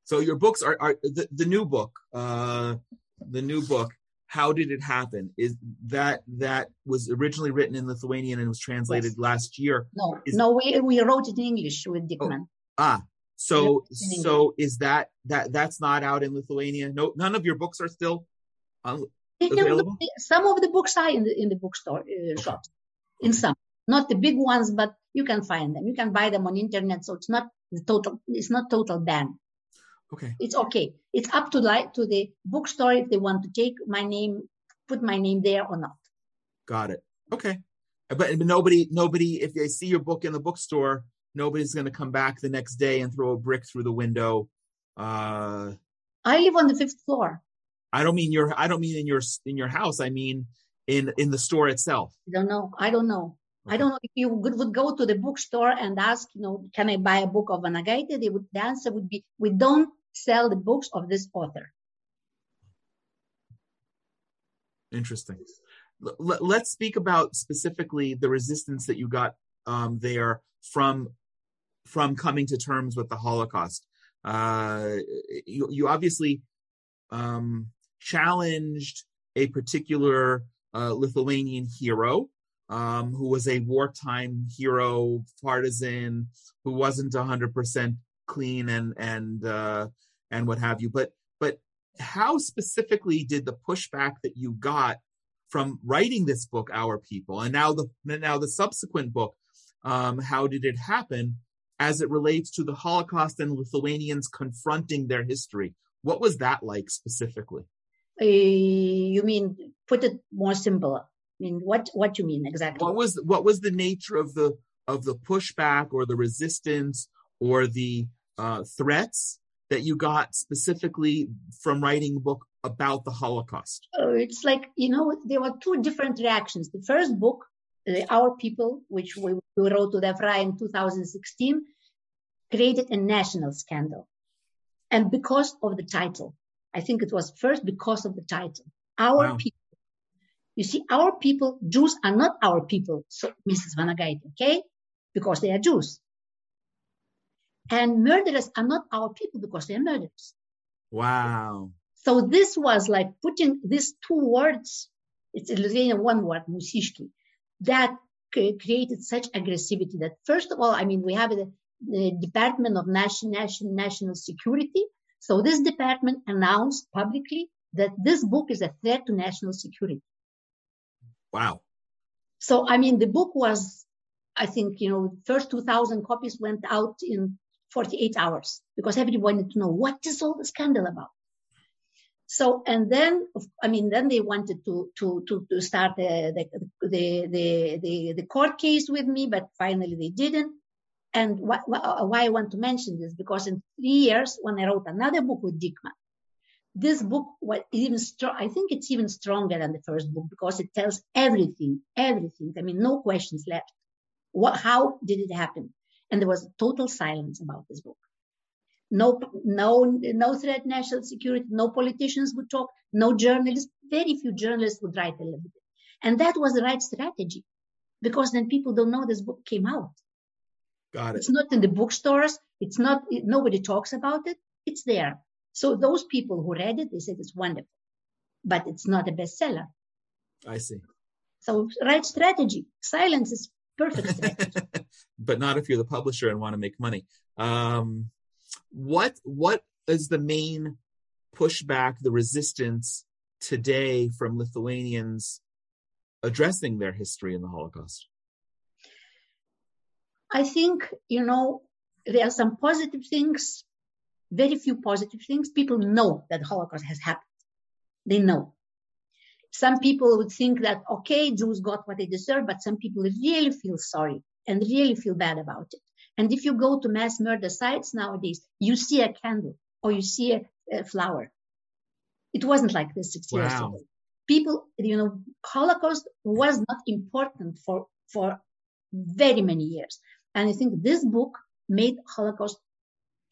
So your books are, are the, the new book, uh, the new book. How did it happen? Is that that was originally written in Lithuanian and was translated Yes. last year? no, Is- no. We we wrote it in English with Dieckmann. Ah, So so is that that that's not out in Lithuania? No, none of your books are still un- available. Some of the books are in the in the bookstore uh, shops. In some, not the big ones, but you can find them. You can buy them on internet. So it's not the total. It's not total ban. Okay. It's okay. It's up to like to the bookstore if they want to take my name, put my name there or not. Got it. Okay. But nobody, nobody, if they see your book in the bookstore, nobody's going to come back the next day and throw a brick through the window. Uh, I live on the fifth floor. I don't mean your, I don't mean in your in your house. I mean in in the store itself. I don't know. I don't know. Okay. I don't know if you would, go to the bookstore and ask, you know, can I buy a book of Vanagaite? They would, the answer would be, we don't sell the books of this author. Interesting. L- let's speak about specifically the resistance that you got um, there from from coming to terms with the Holocaust. Uh, you, you obviously um, challenged a particular uh, Lithuanian hero um, who was a wartime hero, partisan, who wasn't 100% clean and and uh, and what have you. But but how specifically did the pushback that you got from writing this book, Our People, and now the now the subsequent book, um, how did it happen as it relates to the Holocaust and Lithuanians confronting their history? What was that like specifically? Uh, you mean put it more simple? I mean, what what you mean exactly? What was what was the nature of the of the pushback or the resistance or the uh, threats that you got specifically from writing a book about the Holocaust? Oh, it's like you know there were two different reactions. The first book, Our People, which we, we wrote to the in 2016, created a national scandal, and because of the title, I think it was first because of the title, Our wow. People. You see, our people, Jews are not our people, so Mrs. Vanagaite, okay? Because they are Jews. And murderers are not our people because they're murderers. Wow. So this was like putting these two words, it's a Lithuanian one word, musishki, that created such aggressivity that first of all, I mean, we have the, the Department of National, National, National Security so this department announced publicly that this book is a threat to national security. Wow. So, I mean, the book was, I think, you know, first 2000 copies went out in 48 hours because everyone wanted to know what is all the scandal about. So, and then, I mean, then they wanted to, to, to, to start the, the, the, the, the court case with me, but finally they didn't. And wh- wh- why I want to mention this, because in three years, when I wrote another book with Dieckmann, this book was even strong. I think it's even stronger than the first book because it tells everything, everything. I mean, no questions left. What, how did it happen? And there was total silence about this book. No, no, no threat national security. No politicians would talk. No journalists. Very few journalists would write a little bit. And that was the right strategy because then people don't know this book came out. Got it. It's not in the bookstores. It's not, it, nobody talks about it. It's there. So those people who read it, they said it's wonderful, but it's not a bestseller. I see. So right strategy. Silence is perfect [laughs] strategy. but not if you're the publisher and want to make money. Um, what what is the main pushback, the resistance today from Lithuanians addressing their history in the Holocaust? I think, you know, there are some positive things, very few positive things. People know that Holocaust has happened. They know. Some people would think that, okay, Jews got what they deserve, but some people really feel sorry and really feel bad about it. And if you go to mass murder sites nowadays, you see a candle or you see a, a flower. It wasn't like this six wow. years ago. People, you know, Holocaust was not important for, for very many years. And I think this book made Holocaust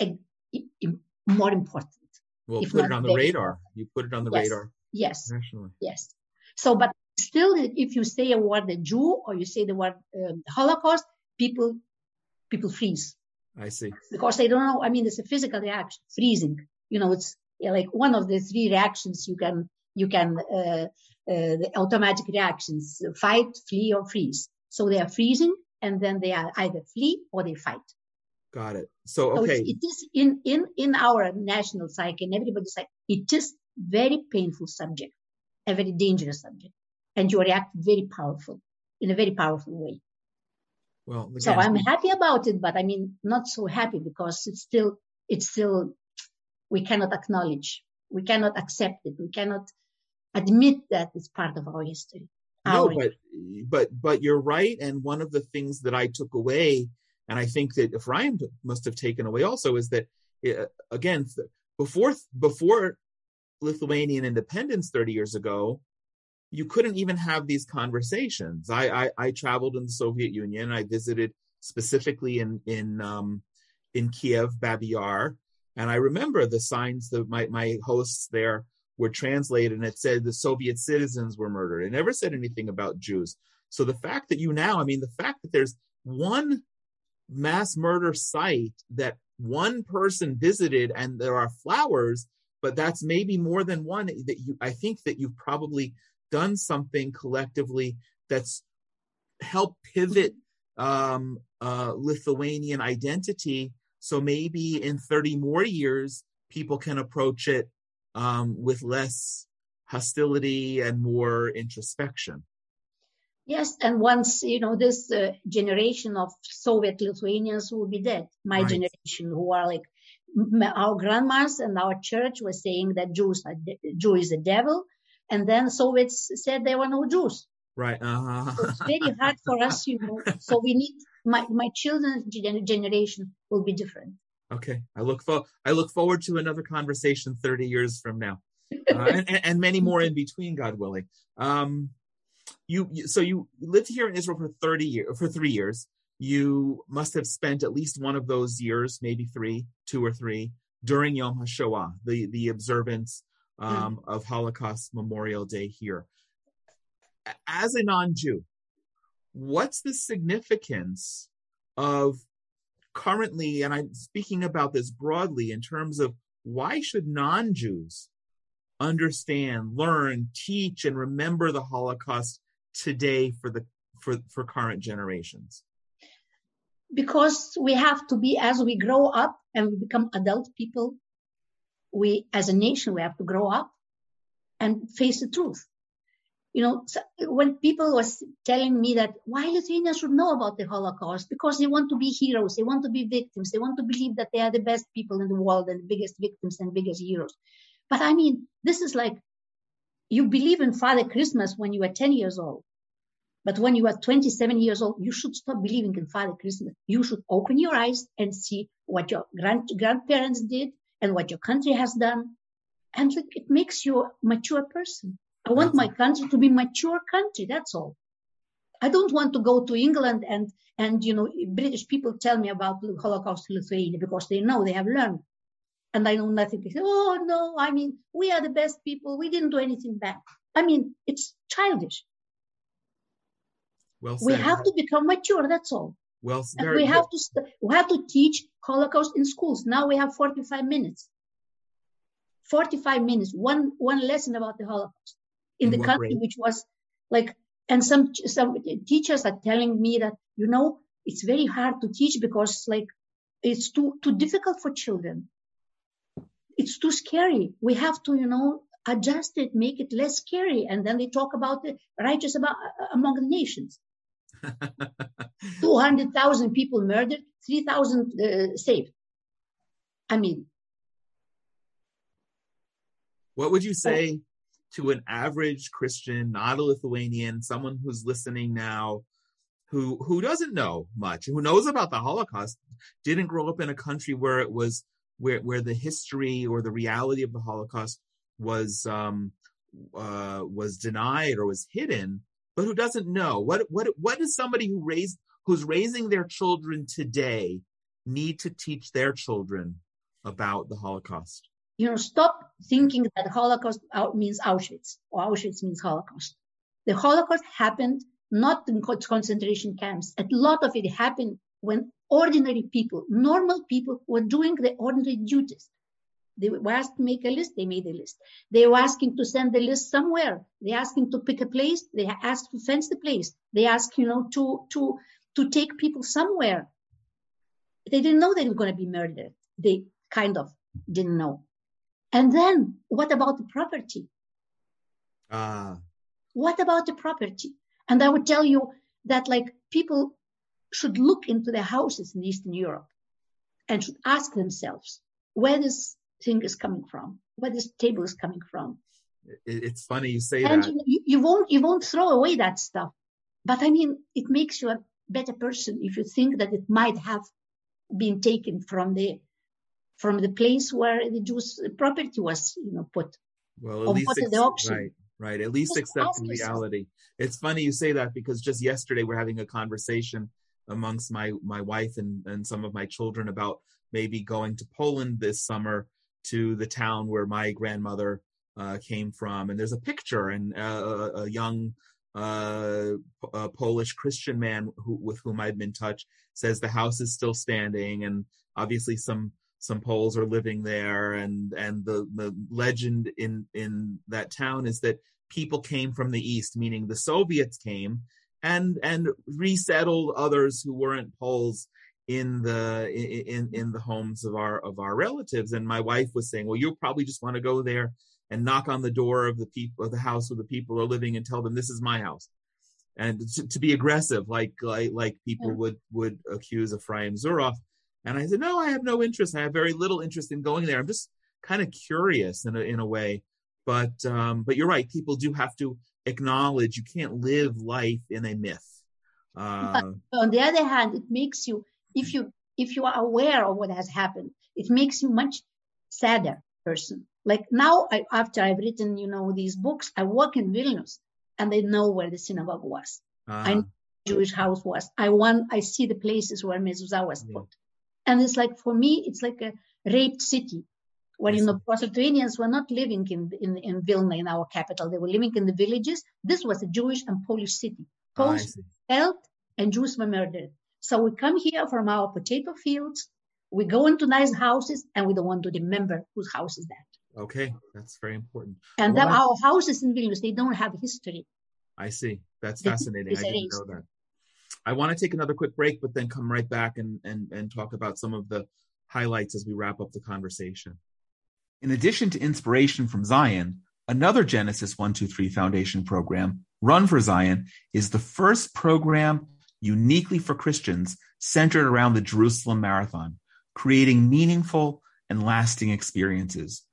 a, a, a more important. Well, put it on the radar. Important. You put it on the yes. radar. Yes. Nationally. Yes. So, but still, if you say a word the Jew or you say the word um, Holocaust, people people freeze. I see. Because they don't know. I mean, it's a physical reaction, freezing. You know, it's like one of the three reactions you can you can uh, uh, the automatic reactions: fight, flee, or freeze. So they are freezing, and then they are either flee or they fight. Got it. So So okay, it's, it is in, in, in our national psyche and everybody's like, it is very painful subject, a very dangerous subject. And you react very powerful, in a very powerful way. Well, So I'm happy about it, but I mean, not so happy because it's still, it's still, we cannot acknowledge, we cannot accept it, we cannot admit that it's part of our history. No, but but but you're right. And one of the things that I took away, and I think that Ephraim must have taken away also, is that uh, again before before Lithuanian independence 30 years ago, you couldn't even have these conversations. I I, I traveled in the Soviet Union. I visited specifically in in um, in Kiev, Babi Yar, and I remember the signs that my my hosts there were translated and it said the Soviet citizens were murdered. It never said anything about Jews. So the fact that you now, I mean, the fact that there's one mass murder site that one person visited and there are flowers, but that's maybe more than one that you, I think that you've probably done something collectively that's helped pivot um, uh, Lithuanian identity. So maybe in 30 more years, people can approach it um, with less hostility and more introspection. Yes, and once you know this uh, generation of Soviet Lithuanians will be dead, my Right. generation, who are like m- our grandmas and our church was saying that Jews are de- Jew is the devil, and then Soviets said there were no Jews. Right. Uh-huh. So it's very hard for us, you know. [laughs] So we need my my children's generation will be different. Okay, I look for I look forward to another conversation thirty years from now, uh, [laughs] and, and- and many more in between, God willing. Um, you, you so you lived here in Israel for thirty years for three years. You must have spent at least one of those years, maybe three, two or three, during Yom HaShoah, the the observance um, of Holocaust Memorial Day here. As a non-Jew, what's the significance of currently, and I'm speaking about this broadly in terms of why should non-Jews understand, learn, teach, and remember the Holocaust today for the for, for current generations? because we have to be as we grow up and we become adult people we as a nation we have to grow up and face the truth. You know so when people was telling me that why lithuanians should know about the holocaust? Because they want to be heroes they want to be victims they want to believe that they are the best people in the world and the biggest victims and biggest heroes. But i mean this is like you believe in father christmas when you were 10 years old but when you are 27 years old, you should stop believing in Father Christmas. You should open your eyes and see what your grand, grandparents did and what your country has done. And it makes you a mature person. I want my country to be a mature country. That's all. I don't want to go to England and, and, you know, British people tell me about the Holocaust in Lithuania because they know they have learned. And I know nothing. They say, oh, no, I mean, we are the best people. We didn't do anything bad. I mean, it's childish. Well. We have to become mature. That's all. Well, s- And very, we have to st- we have to teach Holocaust in schools. Now we have 45 minutes. 45 minutes, one one lesson about the Holocaust in In the country, grade? which was like, and some some teachers are telling me that you know it's very hard to teach because like it's too too difficult for children. It's too scary. We have to you know adjust it, make it less scary, and then they talk about the righteous about among the nations. [laughs] 200,000 people murdered, 3,000 uh, saved. I mean, What would you say to an average Christian, not a Lithuanian, someone who's listening now, who who doesn't know much, who knows about the Holocaust, didn't grow up in a country where it was where where the history or the reality of the Holocaust was um, uh, was denied or was hidden, but who doesn't know what what what is somebody who raised who's raising their children today need to teach their children about the Holocaust? you know, stop thinking that Holocaust out- means Auschwitz or Auschwitz means Holocaust. The Holocaust happened not in concentration camps. A lot of it happened when ordinary people, normal people, were doing their ordinary duties. They were asked to make a list, they made a list. They were asking to send the list somewhere. They asking to pick a place, they asked to fence the place. They asked, you know, to to to take people somewhere. they didn't know they were going to be murdered. They kind of didn't know. And then what about the property? Ah. Uh. What about the property? And I would tell you that like people should look into their houses in Eastern Europe and should ask themselves where this thing is coming from, where this table is coming from. It's funny you say and that. You, you won't you won't throw away that stuff. But I mean, it makes you a better person if you think that it might have been taken from the from the place where the Jews' property was, you know, put. Well, at least put the auction. right, right. At least Just accept the reality. It's funny you say that because just yesterday we're having a conversation amongst my my wife and and some of my children about maybe going to Poland this summer to the town where my grandmother uh, came from, and there's a picture and uh, a young uh, a Polish Christian man who, with whom I've been in touch says the house is still standing, and obviously some some Poles are living there, and and the the legend in in that town is that people came from the east, meaning the Soviets came and and resettled others who weren't Poles in the in in the homes of our of our relatives. And my wife was saying, well, you'll probably just want to go there and knock on the door of the people of the house where the people are living and tell them this is my house and to, to be aggressive like like like people Yeah. would would accuse Ephraim Zuroff. And I said no I have no interest. I have very little interest in going there. I'm just kind of curious in a in a way. But um but you're right. People do have to acknowledge you can't live life in a myth. Uh, on the other hand, it makes you, if you if you are aware of what has happened, it makes you much sadder person. Like now, I, after I've written, you know, these books, I work in Vilnius, and they know where the synagogue was, uh, Jewish house was. I want, I see the places where mezuzah was Yeah. put, and it's like for me, it's like a raped city, where I you know Lithuanians were not living in in in Vilna, in our capital. They were living in the villages. This was a Jewish and Polish city. I Poles see. held and Jews were murdered. So we come here from our potato fields, we go into nice houses, and we don't want to remember whose house is that. okay that's very important And Well, then our houses in Vilnius, they don't have history. I see. That's The fascinating. I didn't know that. I want to take another quick break, but then come right back and, and, and talk about some of the highlights as we wrap up the conversation. In addition to inspiration from Zion, another Genesis 123 Foundation program, Run for Zion, is the first program uniquely for Christians centered around the Jerusalem Marathon, creating meaningful and lasting experiences.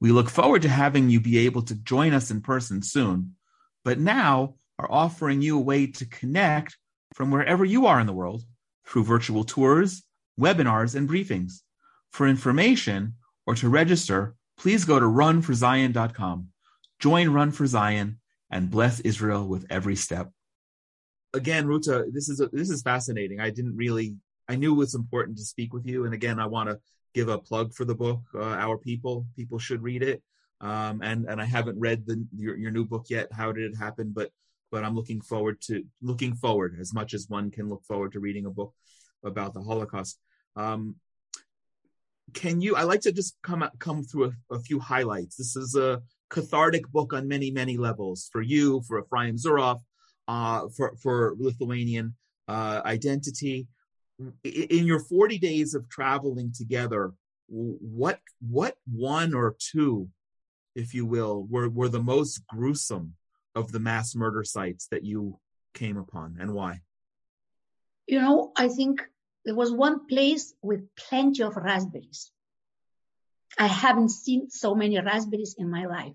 We look forward to having you be able to join us in person soon, but now are offering you a way to connect from wherever you are in the world through virtual tours, webinars, and briefings. For information or to register, please go to runforzion.com. Join Run for Zion and bless Israel with every step. Again, Ruta, this is a, this is fascinating. I didn't really I knew it was important to speak with you, and again, I want to give a plug for the book. Uh, Our people, people should read it. Um, and and I haven't read the your, your new book yet. How did it happen? But but I'm looking forward to looking forward as much as one can look forward to reading a book about the Holocaust. Um, can you? I like to just come come through a, a few highlights. This is a cathartic book on many many levels for you, for Ephraim Zuroff, uh, for for Lithuanian uh, identity. In your 40 days of traveling together, what what one or two, if you will, were were the most gruesome of the mass murder sites that you came upon, and why? You know, I think there was one place with plenty of raspberries. I haven't seen so many raspberries in my life.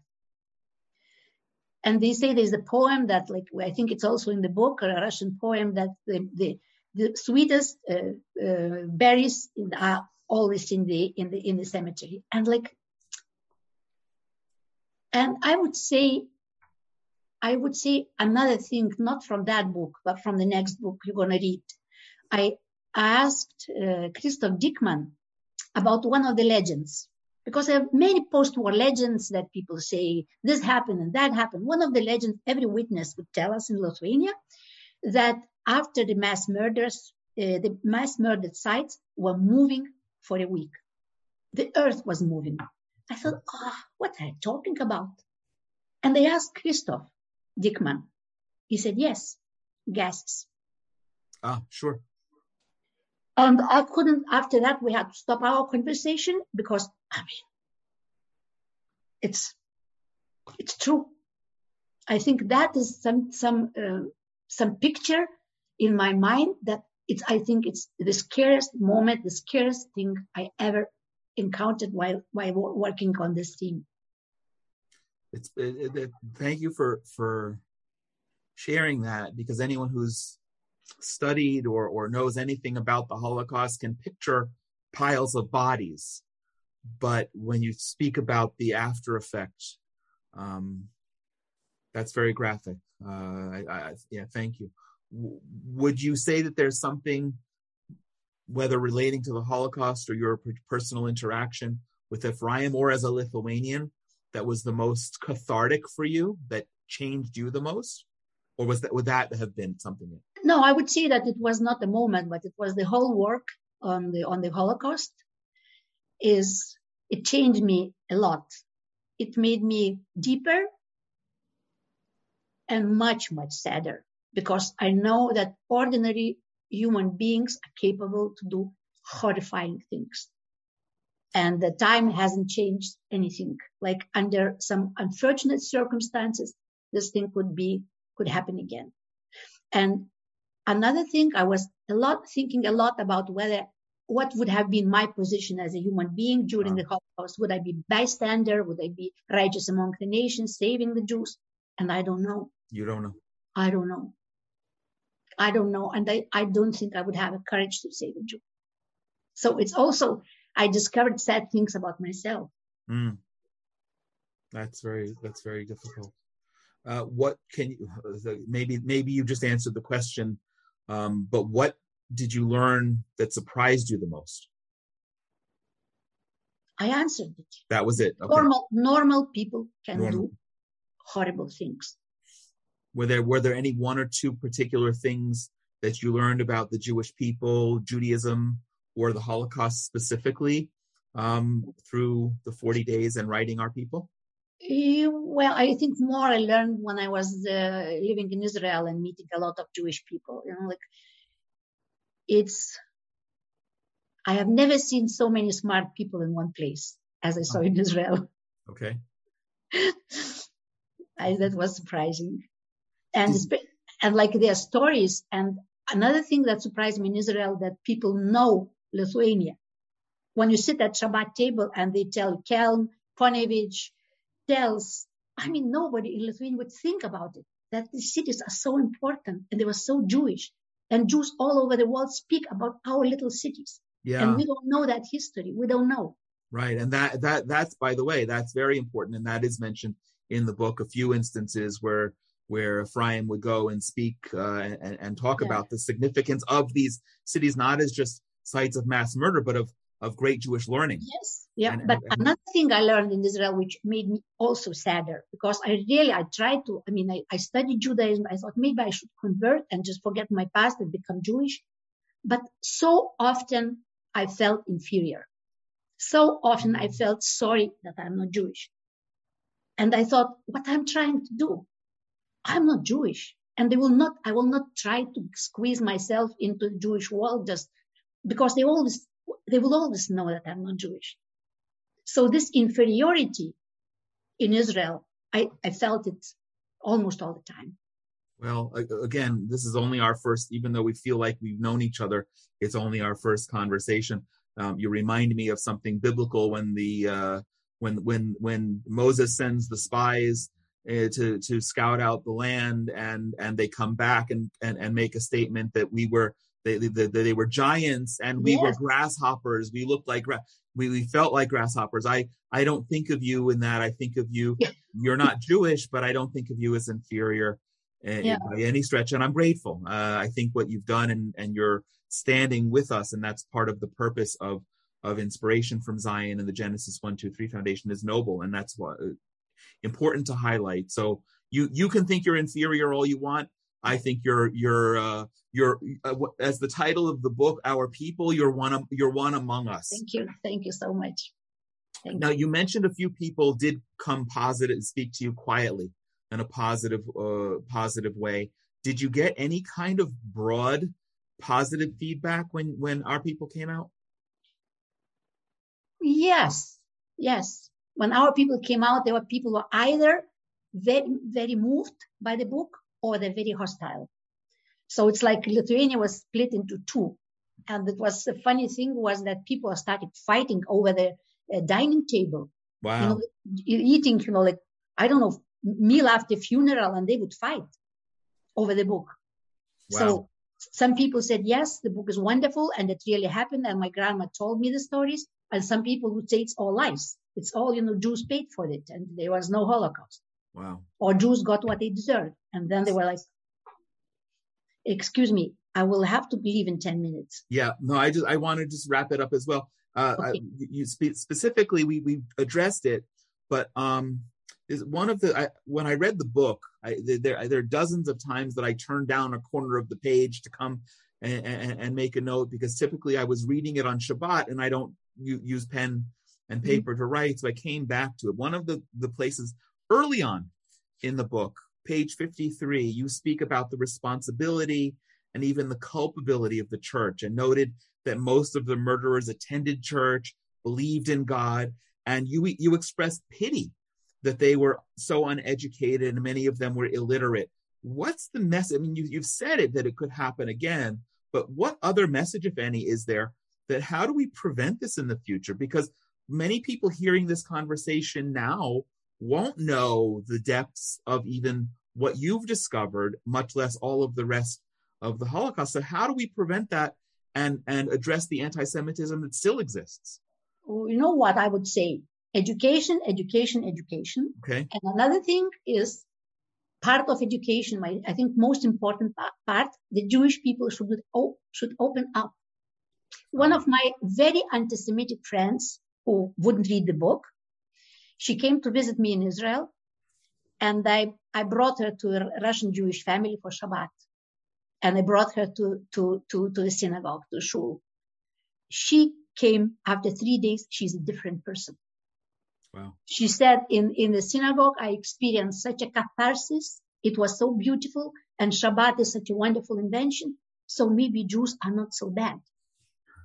And they say there's a poem that, like, I think it's also in the book, a Russian poem that the the, the sweetest uh, uh, berries are always in the in the in the cemetery. And like, and I would say, I would say another thing, not from that book, but from the next book you're gonna read. I asked uh, Christoph Dieckmann about one of the legends because there are many post-war legends that people say this happened and that happened. One of the legends every witness would tell us in Lithuania that after the mass murders, uh, the mass murdered sites were moving for a week. The earth was moving. I thought, ah, what are you talking about? And they asked Christoph Dieckmann. He said, yes, gases. Ah, sure. And I couldn't, after that, we had to stop our conversation because, I mean, it's, it's true. I think that is some, some, uh, some picture in my mind that it's, I think it's the scariest moment, the scariest thing I ever encountered while, while working on this team. It's, it, it, thank you for, for sharing that because anyone who's studied or, or knows anything about the Holocaust can picture piles of bodies. But when you speak about the after effect, um, that's very graphic. Uh, I, I, yeah, thank you. W- would you say that there's something, whether relating to the Holocaust or your personal interaction with Ephraim or as a Lithuanian, that was the most cathartic for you, that changed you the most? or was that would that have been something? No, I would say that it was not a moment, but it was the whole work on the on the Holocaust. Is it changed me a lot? It made me deeper and much much sadder because I know that ordinary human beings are capable to do horrifying things. And the time hasn't changed anything. Like under some unfortunate circumstances, this thing could be could happen again. And another thing, I was a lot thinking a lot about whether what would have been my position as a human being during the Holocaust. Would I be bystander? Would I be righteous among the nations, saving the Jews? And I don't know. You don't know. I don't know. I don't know. And I, I don't think I would have the courage to save a Jew. So it's also, I discovered sad things about myself. Mm. That's very, that's very difficult uh, what can you maybe maybe you just answered the question um, but what did you learn that surprised you the most i answered it that was it okay. normal normal people can normal. do horrible things were there were there any one or two particular things that you learned about the jewish people judaism or the holocaust specifically um, through the 40 days and writing our people well, I think more I learned when I was uh, living in Israel and meeting a lot of Jewish people. You know, like it's. I have never seen so many smart people in one place as I saw in Israel. Okay. [laughs] I, that was surprising, and and like their stories. And another thing that surprised me in Israel that people know Lithuania. When you sit at Shabbat table and they tell Kelm, Ponevich, tells, I mean, nobody in Lithuania would think about it, that the cities are so important and they were so Jewish. And Jews all over the world speak about our little cities. Yeah. And we don't know that history. We don't know. Right. And that, that, that's, by the way, that's very important. And that is mentioned in the book, a few instances where, where Ephraim would go and speak uh, and, and talk yeah. about the significance of these cities, not as just sites of mass murder, but of of great Jewish learning. Yes, yeah. And, but and, another thing I learned in Israel, which made me also sadder, because I really I tried to. I mean, I, I studied Judaism. I thought maybe I should convert and just forget my past and become Jewish. But so often I felt inferior. So often I mm-hmm. felt sorry that I'm not Jewish. And I thought, what I'm trying to do, I'm not Jewish. And they will not, I will not try to squeeze myself into the Jewish world just because they always they will always know that I'm not Jewish. So this inferiority in Israel, I, I felt it almost all the time. Well, again, this is only our first, even though we feel like we've known each other, it's only our first conversation. Um, you remind me of something biblical when the uh, when when when Moses sends the spies uh, to to scout out the land and and they come back and, and and make a statement that we were they, they, they were giants and we yes. were grasshoppers. We looked like, we, we felt like grasshoppers. I, I don't think of you in that. I think of you, yeah. you're not Jewish, but I don't think of you as inferior eh, yeah. by any stretch. And I'm grateful. Uh, I think what you've done and, and you're standing with us. And that's part of the purpose of, of inspiration from Zion and the Genesis one, two, three foundation is noble. And that's what uh, important to highlight. So you, you can think you're inferior all you want. I think you're you're uh, you're uh, as the title of the book, our people. You're one you're one among us. Thank you, thank you so much. Thank now you. you. mentioned a few people did come positive and speak to you quietly in a positive uh, positive way. Did you get any kind of broad positive feedback when when our people came out? Yes, yes. When our people came out, there were people who were either very, very moved by the book or they're very hostile. So it's like Lithuania was split into two. And it was the funny thing was that people started fighting over the uh, dining table. Wow. You know, eating, you know, like, I don't know, meal after funeral, and they would fight over the book. Wow. So some people said, yes, the book is wonderful and it really happened. And my grandma told me the stories. And some people would say it's all lies. It's all, you know, Jews paid for it and there was no Holocaust. Wow. Or Jews got what they deserved. And then they were like, excuse me, I will have to leave in 10 minutes. Yeah, no, I just I want to just wrap it up as well. Uh, Okay. I, you spe- specifically, we we addressed it, but um, is one of the I, when I read the book, I, there there are dozens of times that I turned down a corner of the page to come and, and, and make a note because typically I was reading it on Shabbat and I don't u- use pen and Mhm. paper to write, so I came back to it. One of the the places early on in the book, page fifty three, you speak about the responsibility and even the culpability of the church and noted that most of the murderers attended church, believed in God, and you you expressed pity that they were so uneducated and many of them were illiterate. What's the message? I mean, you, you've said it that it could happen again, but what other message, if any, is there that how do we prevent this in the future? Because many people hearing this conversation now won't know the depths of even what you've discovered, much less all of the rest of the Holocaust. So how do we prevent that and and address the anti-Semitism that still exists? You know what I would say? Education, education, education. Okay. And another thing is part of education, my, I think most important part, the Jewish people should, o- should open up. One of my very anti-Semitic friends who wouldn't read the book, she came to visit me in Israel and I, I brought her to a Russian Jewish family for Shabbat. And I brought her to, to, to, to the synagogue, to shul. She came after three days. She's a different person. Wow. She said, in, in the synagogue, I experienced such a catharsis. It was so beautiful. And Shabbat is such a wonderful invention. So maybe Jews are not so bad.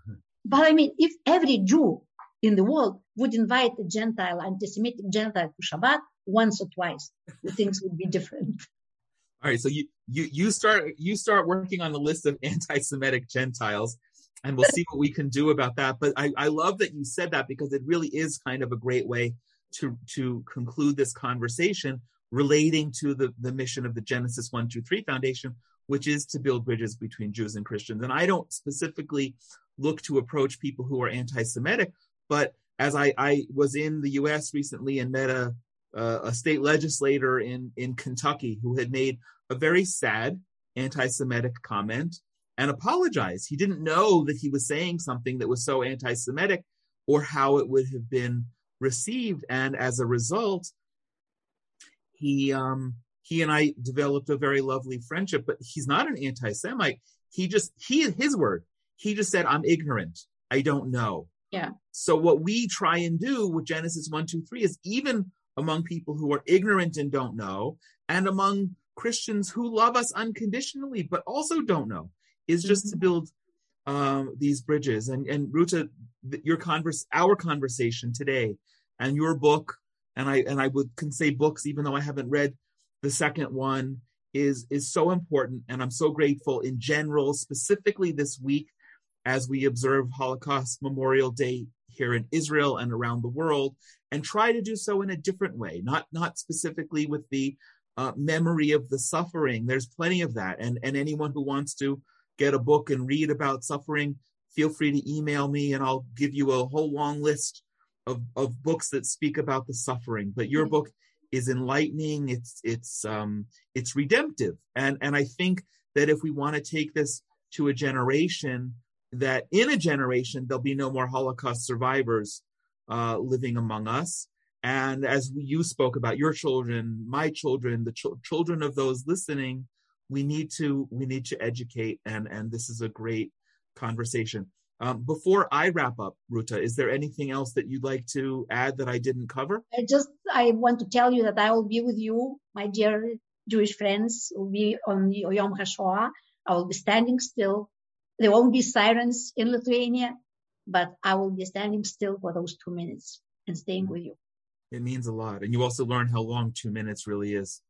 [laughs] But I mean, if every Jew in the world would invite a Gentile, anti-Semitic Gentile to Shabbat once or twice, the things would be different. [laughs] All right. So you you you start you start working on the list of anti-Semitic Gentiles, and we'll see what we can do about that. But I, I love that you said that because it really is kind of a great way to to conclude this conversation relating to the, the mission of the Genesis 123 Foundation, which is to build bridges between Jews and Christians. And I don't specifically look to approach people who are anti-Semitic, but as I, I was in the US recently and met a uh, a state legislator in in Kentucky who had made a very sad anti-Semitic comment and apologized. He didn't know that he was saying something that was so anti-Semitic or how it would have been received, and as a result, he um, he and I developed a very lovely friendship. But he's not an anti-Semite. He just he his word. He just said, "I'm ignorant. I don't know." Yeah. So what we try and do with Genesis one, two, three is even among people who are ignorant and don't know, and among Christians who love us unconditionally but also don't know, is just mm-hmm. to build um, these bridges. And and Ruta, your converse, our conversation today, and your book, and I and I would can say books even though I haven't read the second one is is so important, and I'm so grateful in general, specifically this week as we observe Holocaust Memorial Day here in Israel and around the world, and try to do so in a different way, not not specifically with the uh, memory of the suffering. There's plenty of that, and and anyone who wants to get a book and read about suffering, feel free to email me, and I'll give you a whole long list of of books that speak about the suffering. But your book is enlightening. It's it's um it's redemptive, and and I think that if we want to take this to a generation that in a generation there'll be no more Holocaust survivors uh, living among us. And as you spoke about your children, my children, the ch- children of those listening, we need to we need to educate, and and this is a great conversation. Um, before I wrap up, Ruta, is there anything else that you'd like to add that I didn't cover? I just I want to tell you that I will be with you, my dear Jewish friends. Will be on Yom HaShoah. I will be standing still There won't be sirens in Lithuania, but I will be standing still for those two minutes and staying with you. It means a lot. And you also learn how long two minutes really is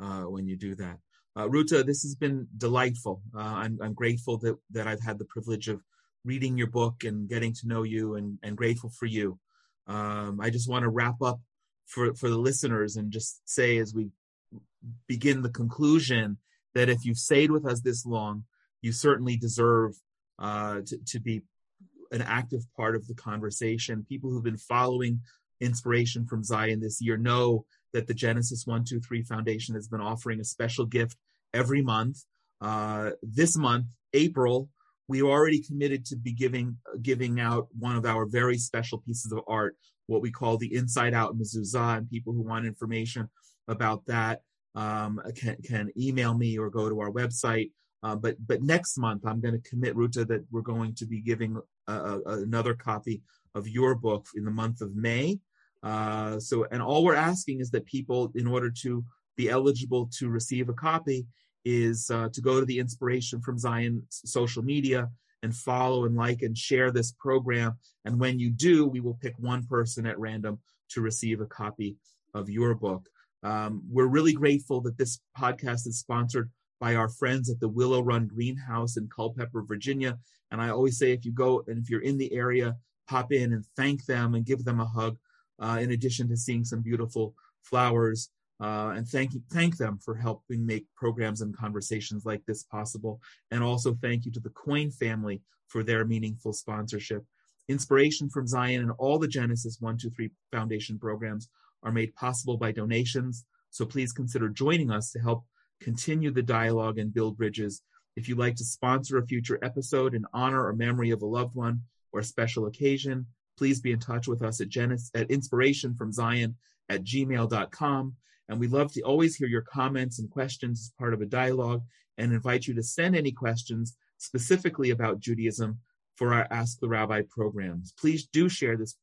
uh, when you do that. Uh, Ruta, this has been delightful. Uh, I'm, I'm grateful that, that I've had the privilege of reading your book and getting to know you and, and grateful for you. Um, I just want to wrap up for, for the listeners and just say as we begin the conclusion that if you've stayed with us this long, you certainly deserve uh, to, to be an active part of the conversation. People who've been following inspiration from Zion this year know that the Genesis 123 Foundation has been offering a special gift every month. Uh, this month, April, we already committed to be giving giving out one of our very special pieces of art, what we call the Inside Out Mezuzah. And people who want information about that um, can, can email me or go to our website. Uh, but but next month, I'm going to commit, Ruta, that we're going to be giving a, a, another copy of your book in the month of May. Uh, so, and all we're asking is that people, in order to be eligible to receive a copy, is uh, to go to the Inspiration from Zion social media and follow and like and share this program. And when you do, we will pick one person at random to receive a copy of your book. Um, we're really grateful that this podcast is sponsored by our friends at the Willow Run Greenhouse in Culpeper, Virginia. And I always say if you go and if you're in the area, pop in and thank them and give them a hug, uh, in addition to seeing some beautiful flowers uh, and thank thank them for helping make programs and conversations like this possible. And also thank you to the Coin family for their meaningful sponsorship. Inspiration from Zion and all the Genesis 123 Foundation programs are made possible by donations. So please consider joining us to help continue the dialogue and build bridges. If you'd like to sponsor a future episode in honor or memory of a loved one or a special occasion, please be in touch with us at, Genesis, at inspiration from Zion at gmail.com. And we love to always hear your comments and questions as part of a dialogue and invite you to send any questions specifically about Judaism for our Ask the Rabbi programs. Please do share this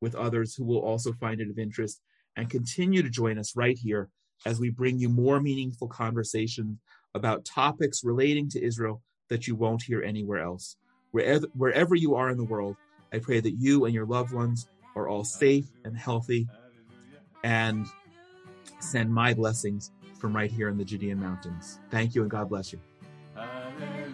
with others who will also find it of interest and continue to join us right here as we bring you more meaningful conversations about topics relating to Israel that you won't hear anywhere else. Wherever, wherever you are in the world, I pray that you and your loved ones are all safe and healthy and send my blessings from right here in the Judean mountains. Thank you and God bless you. Hallelujah.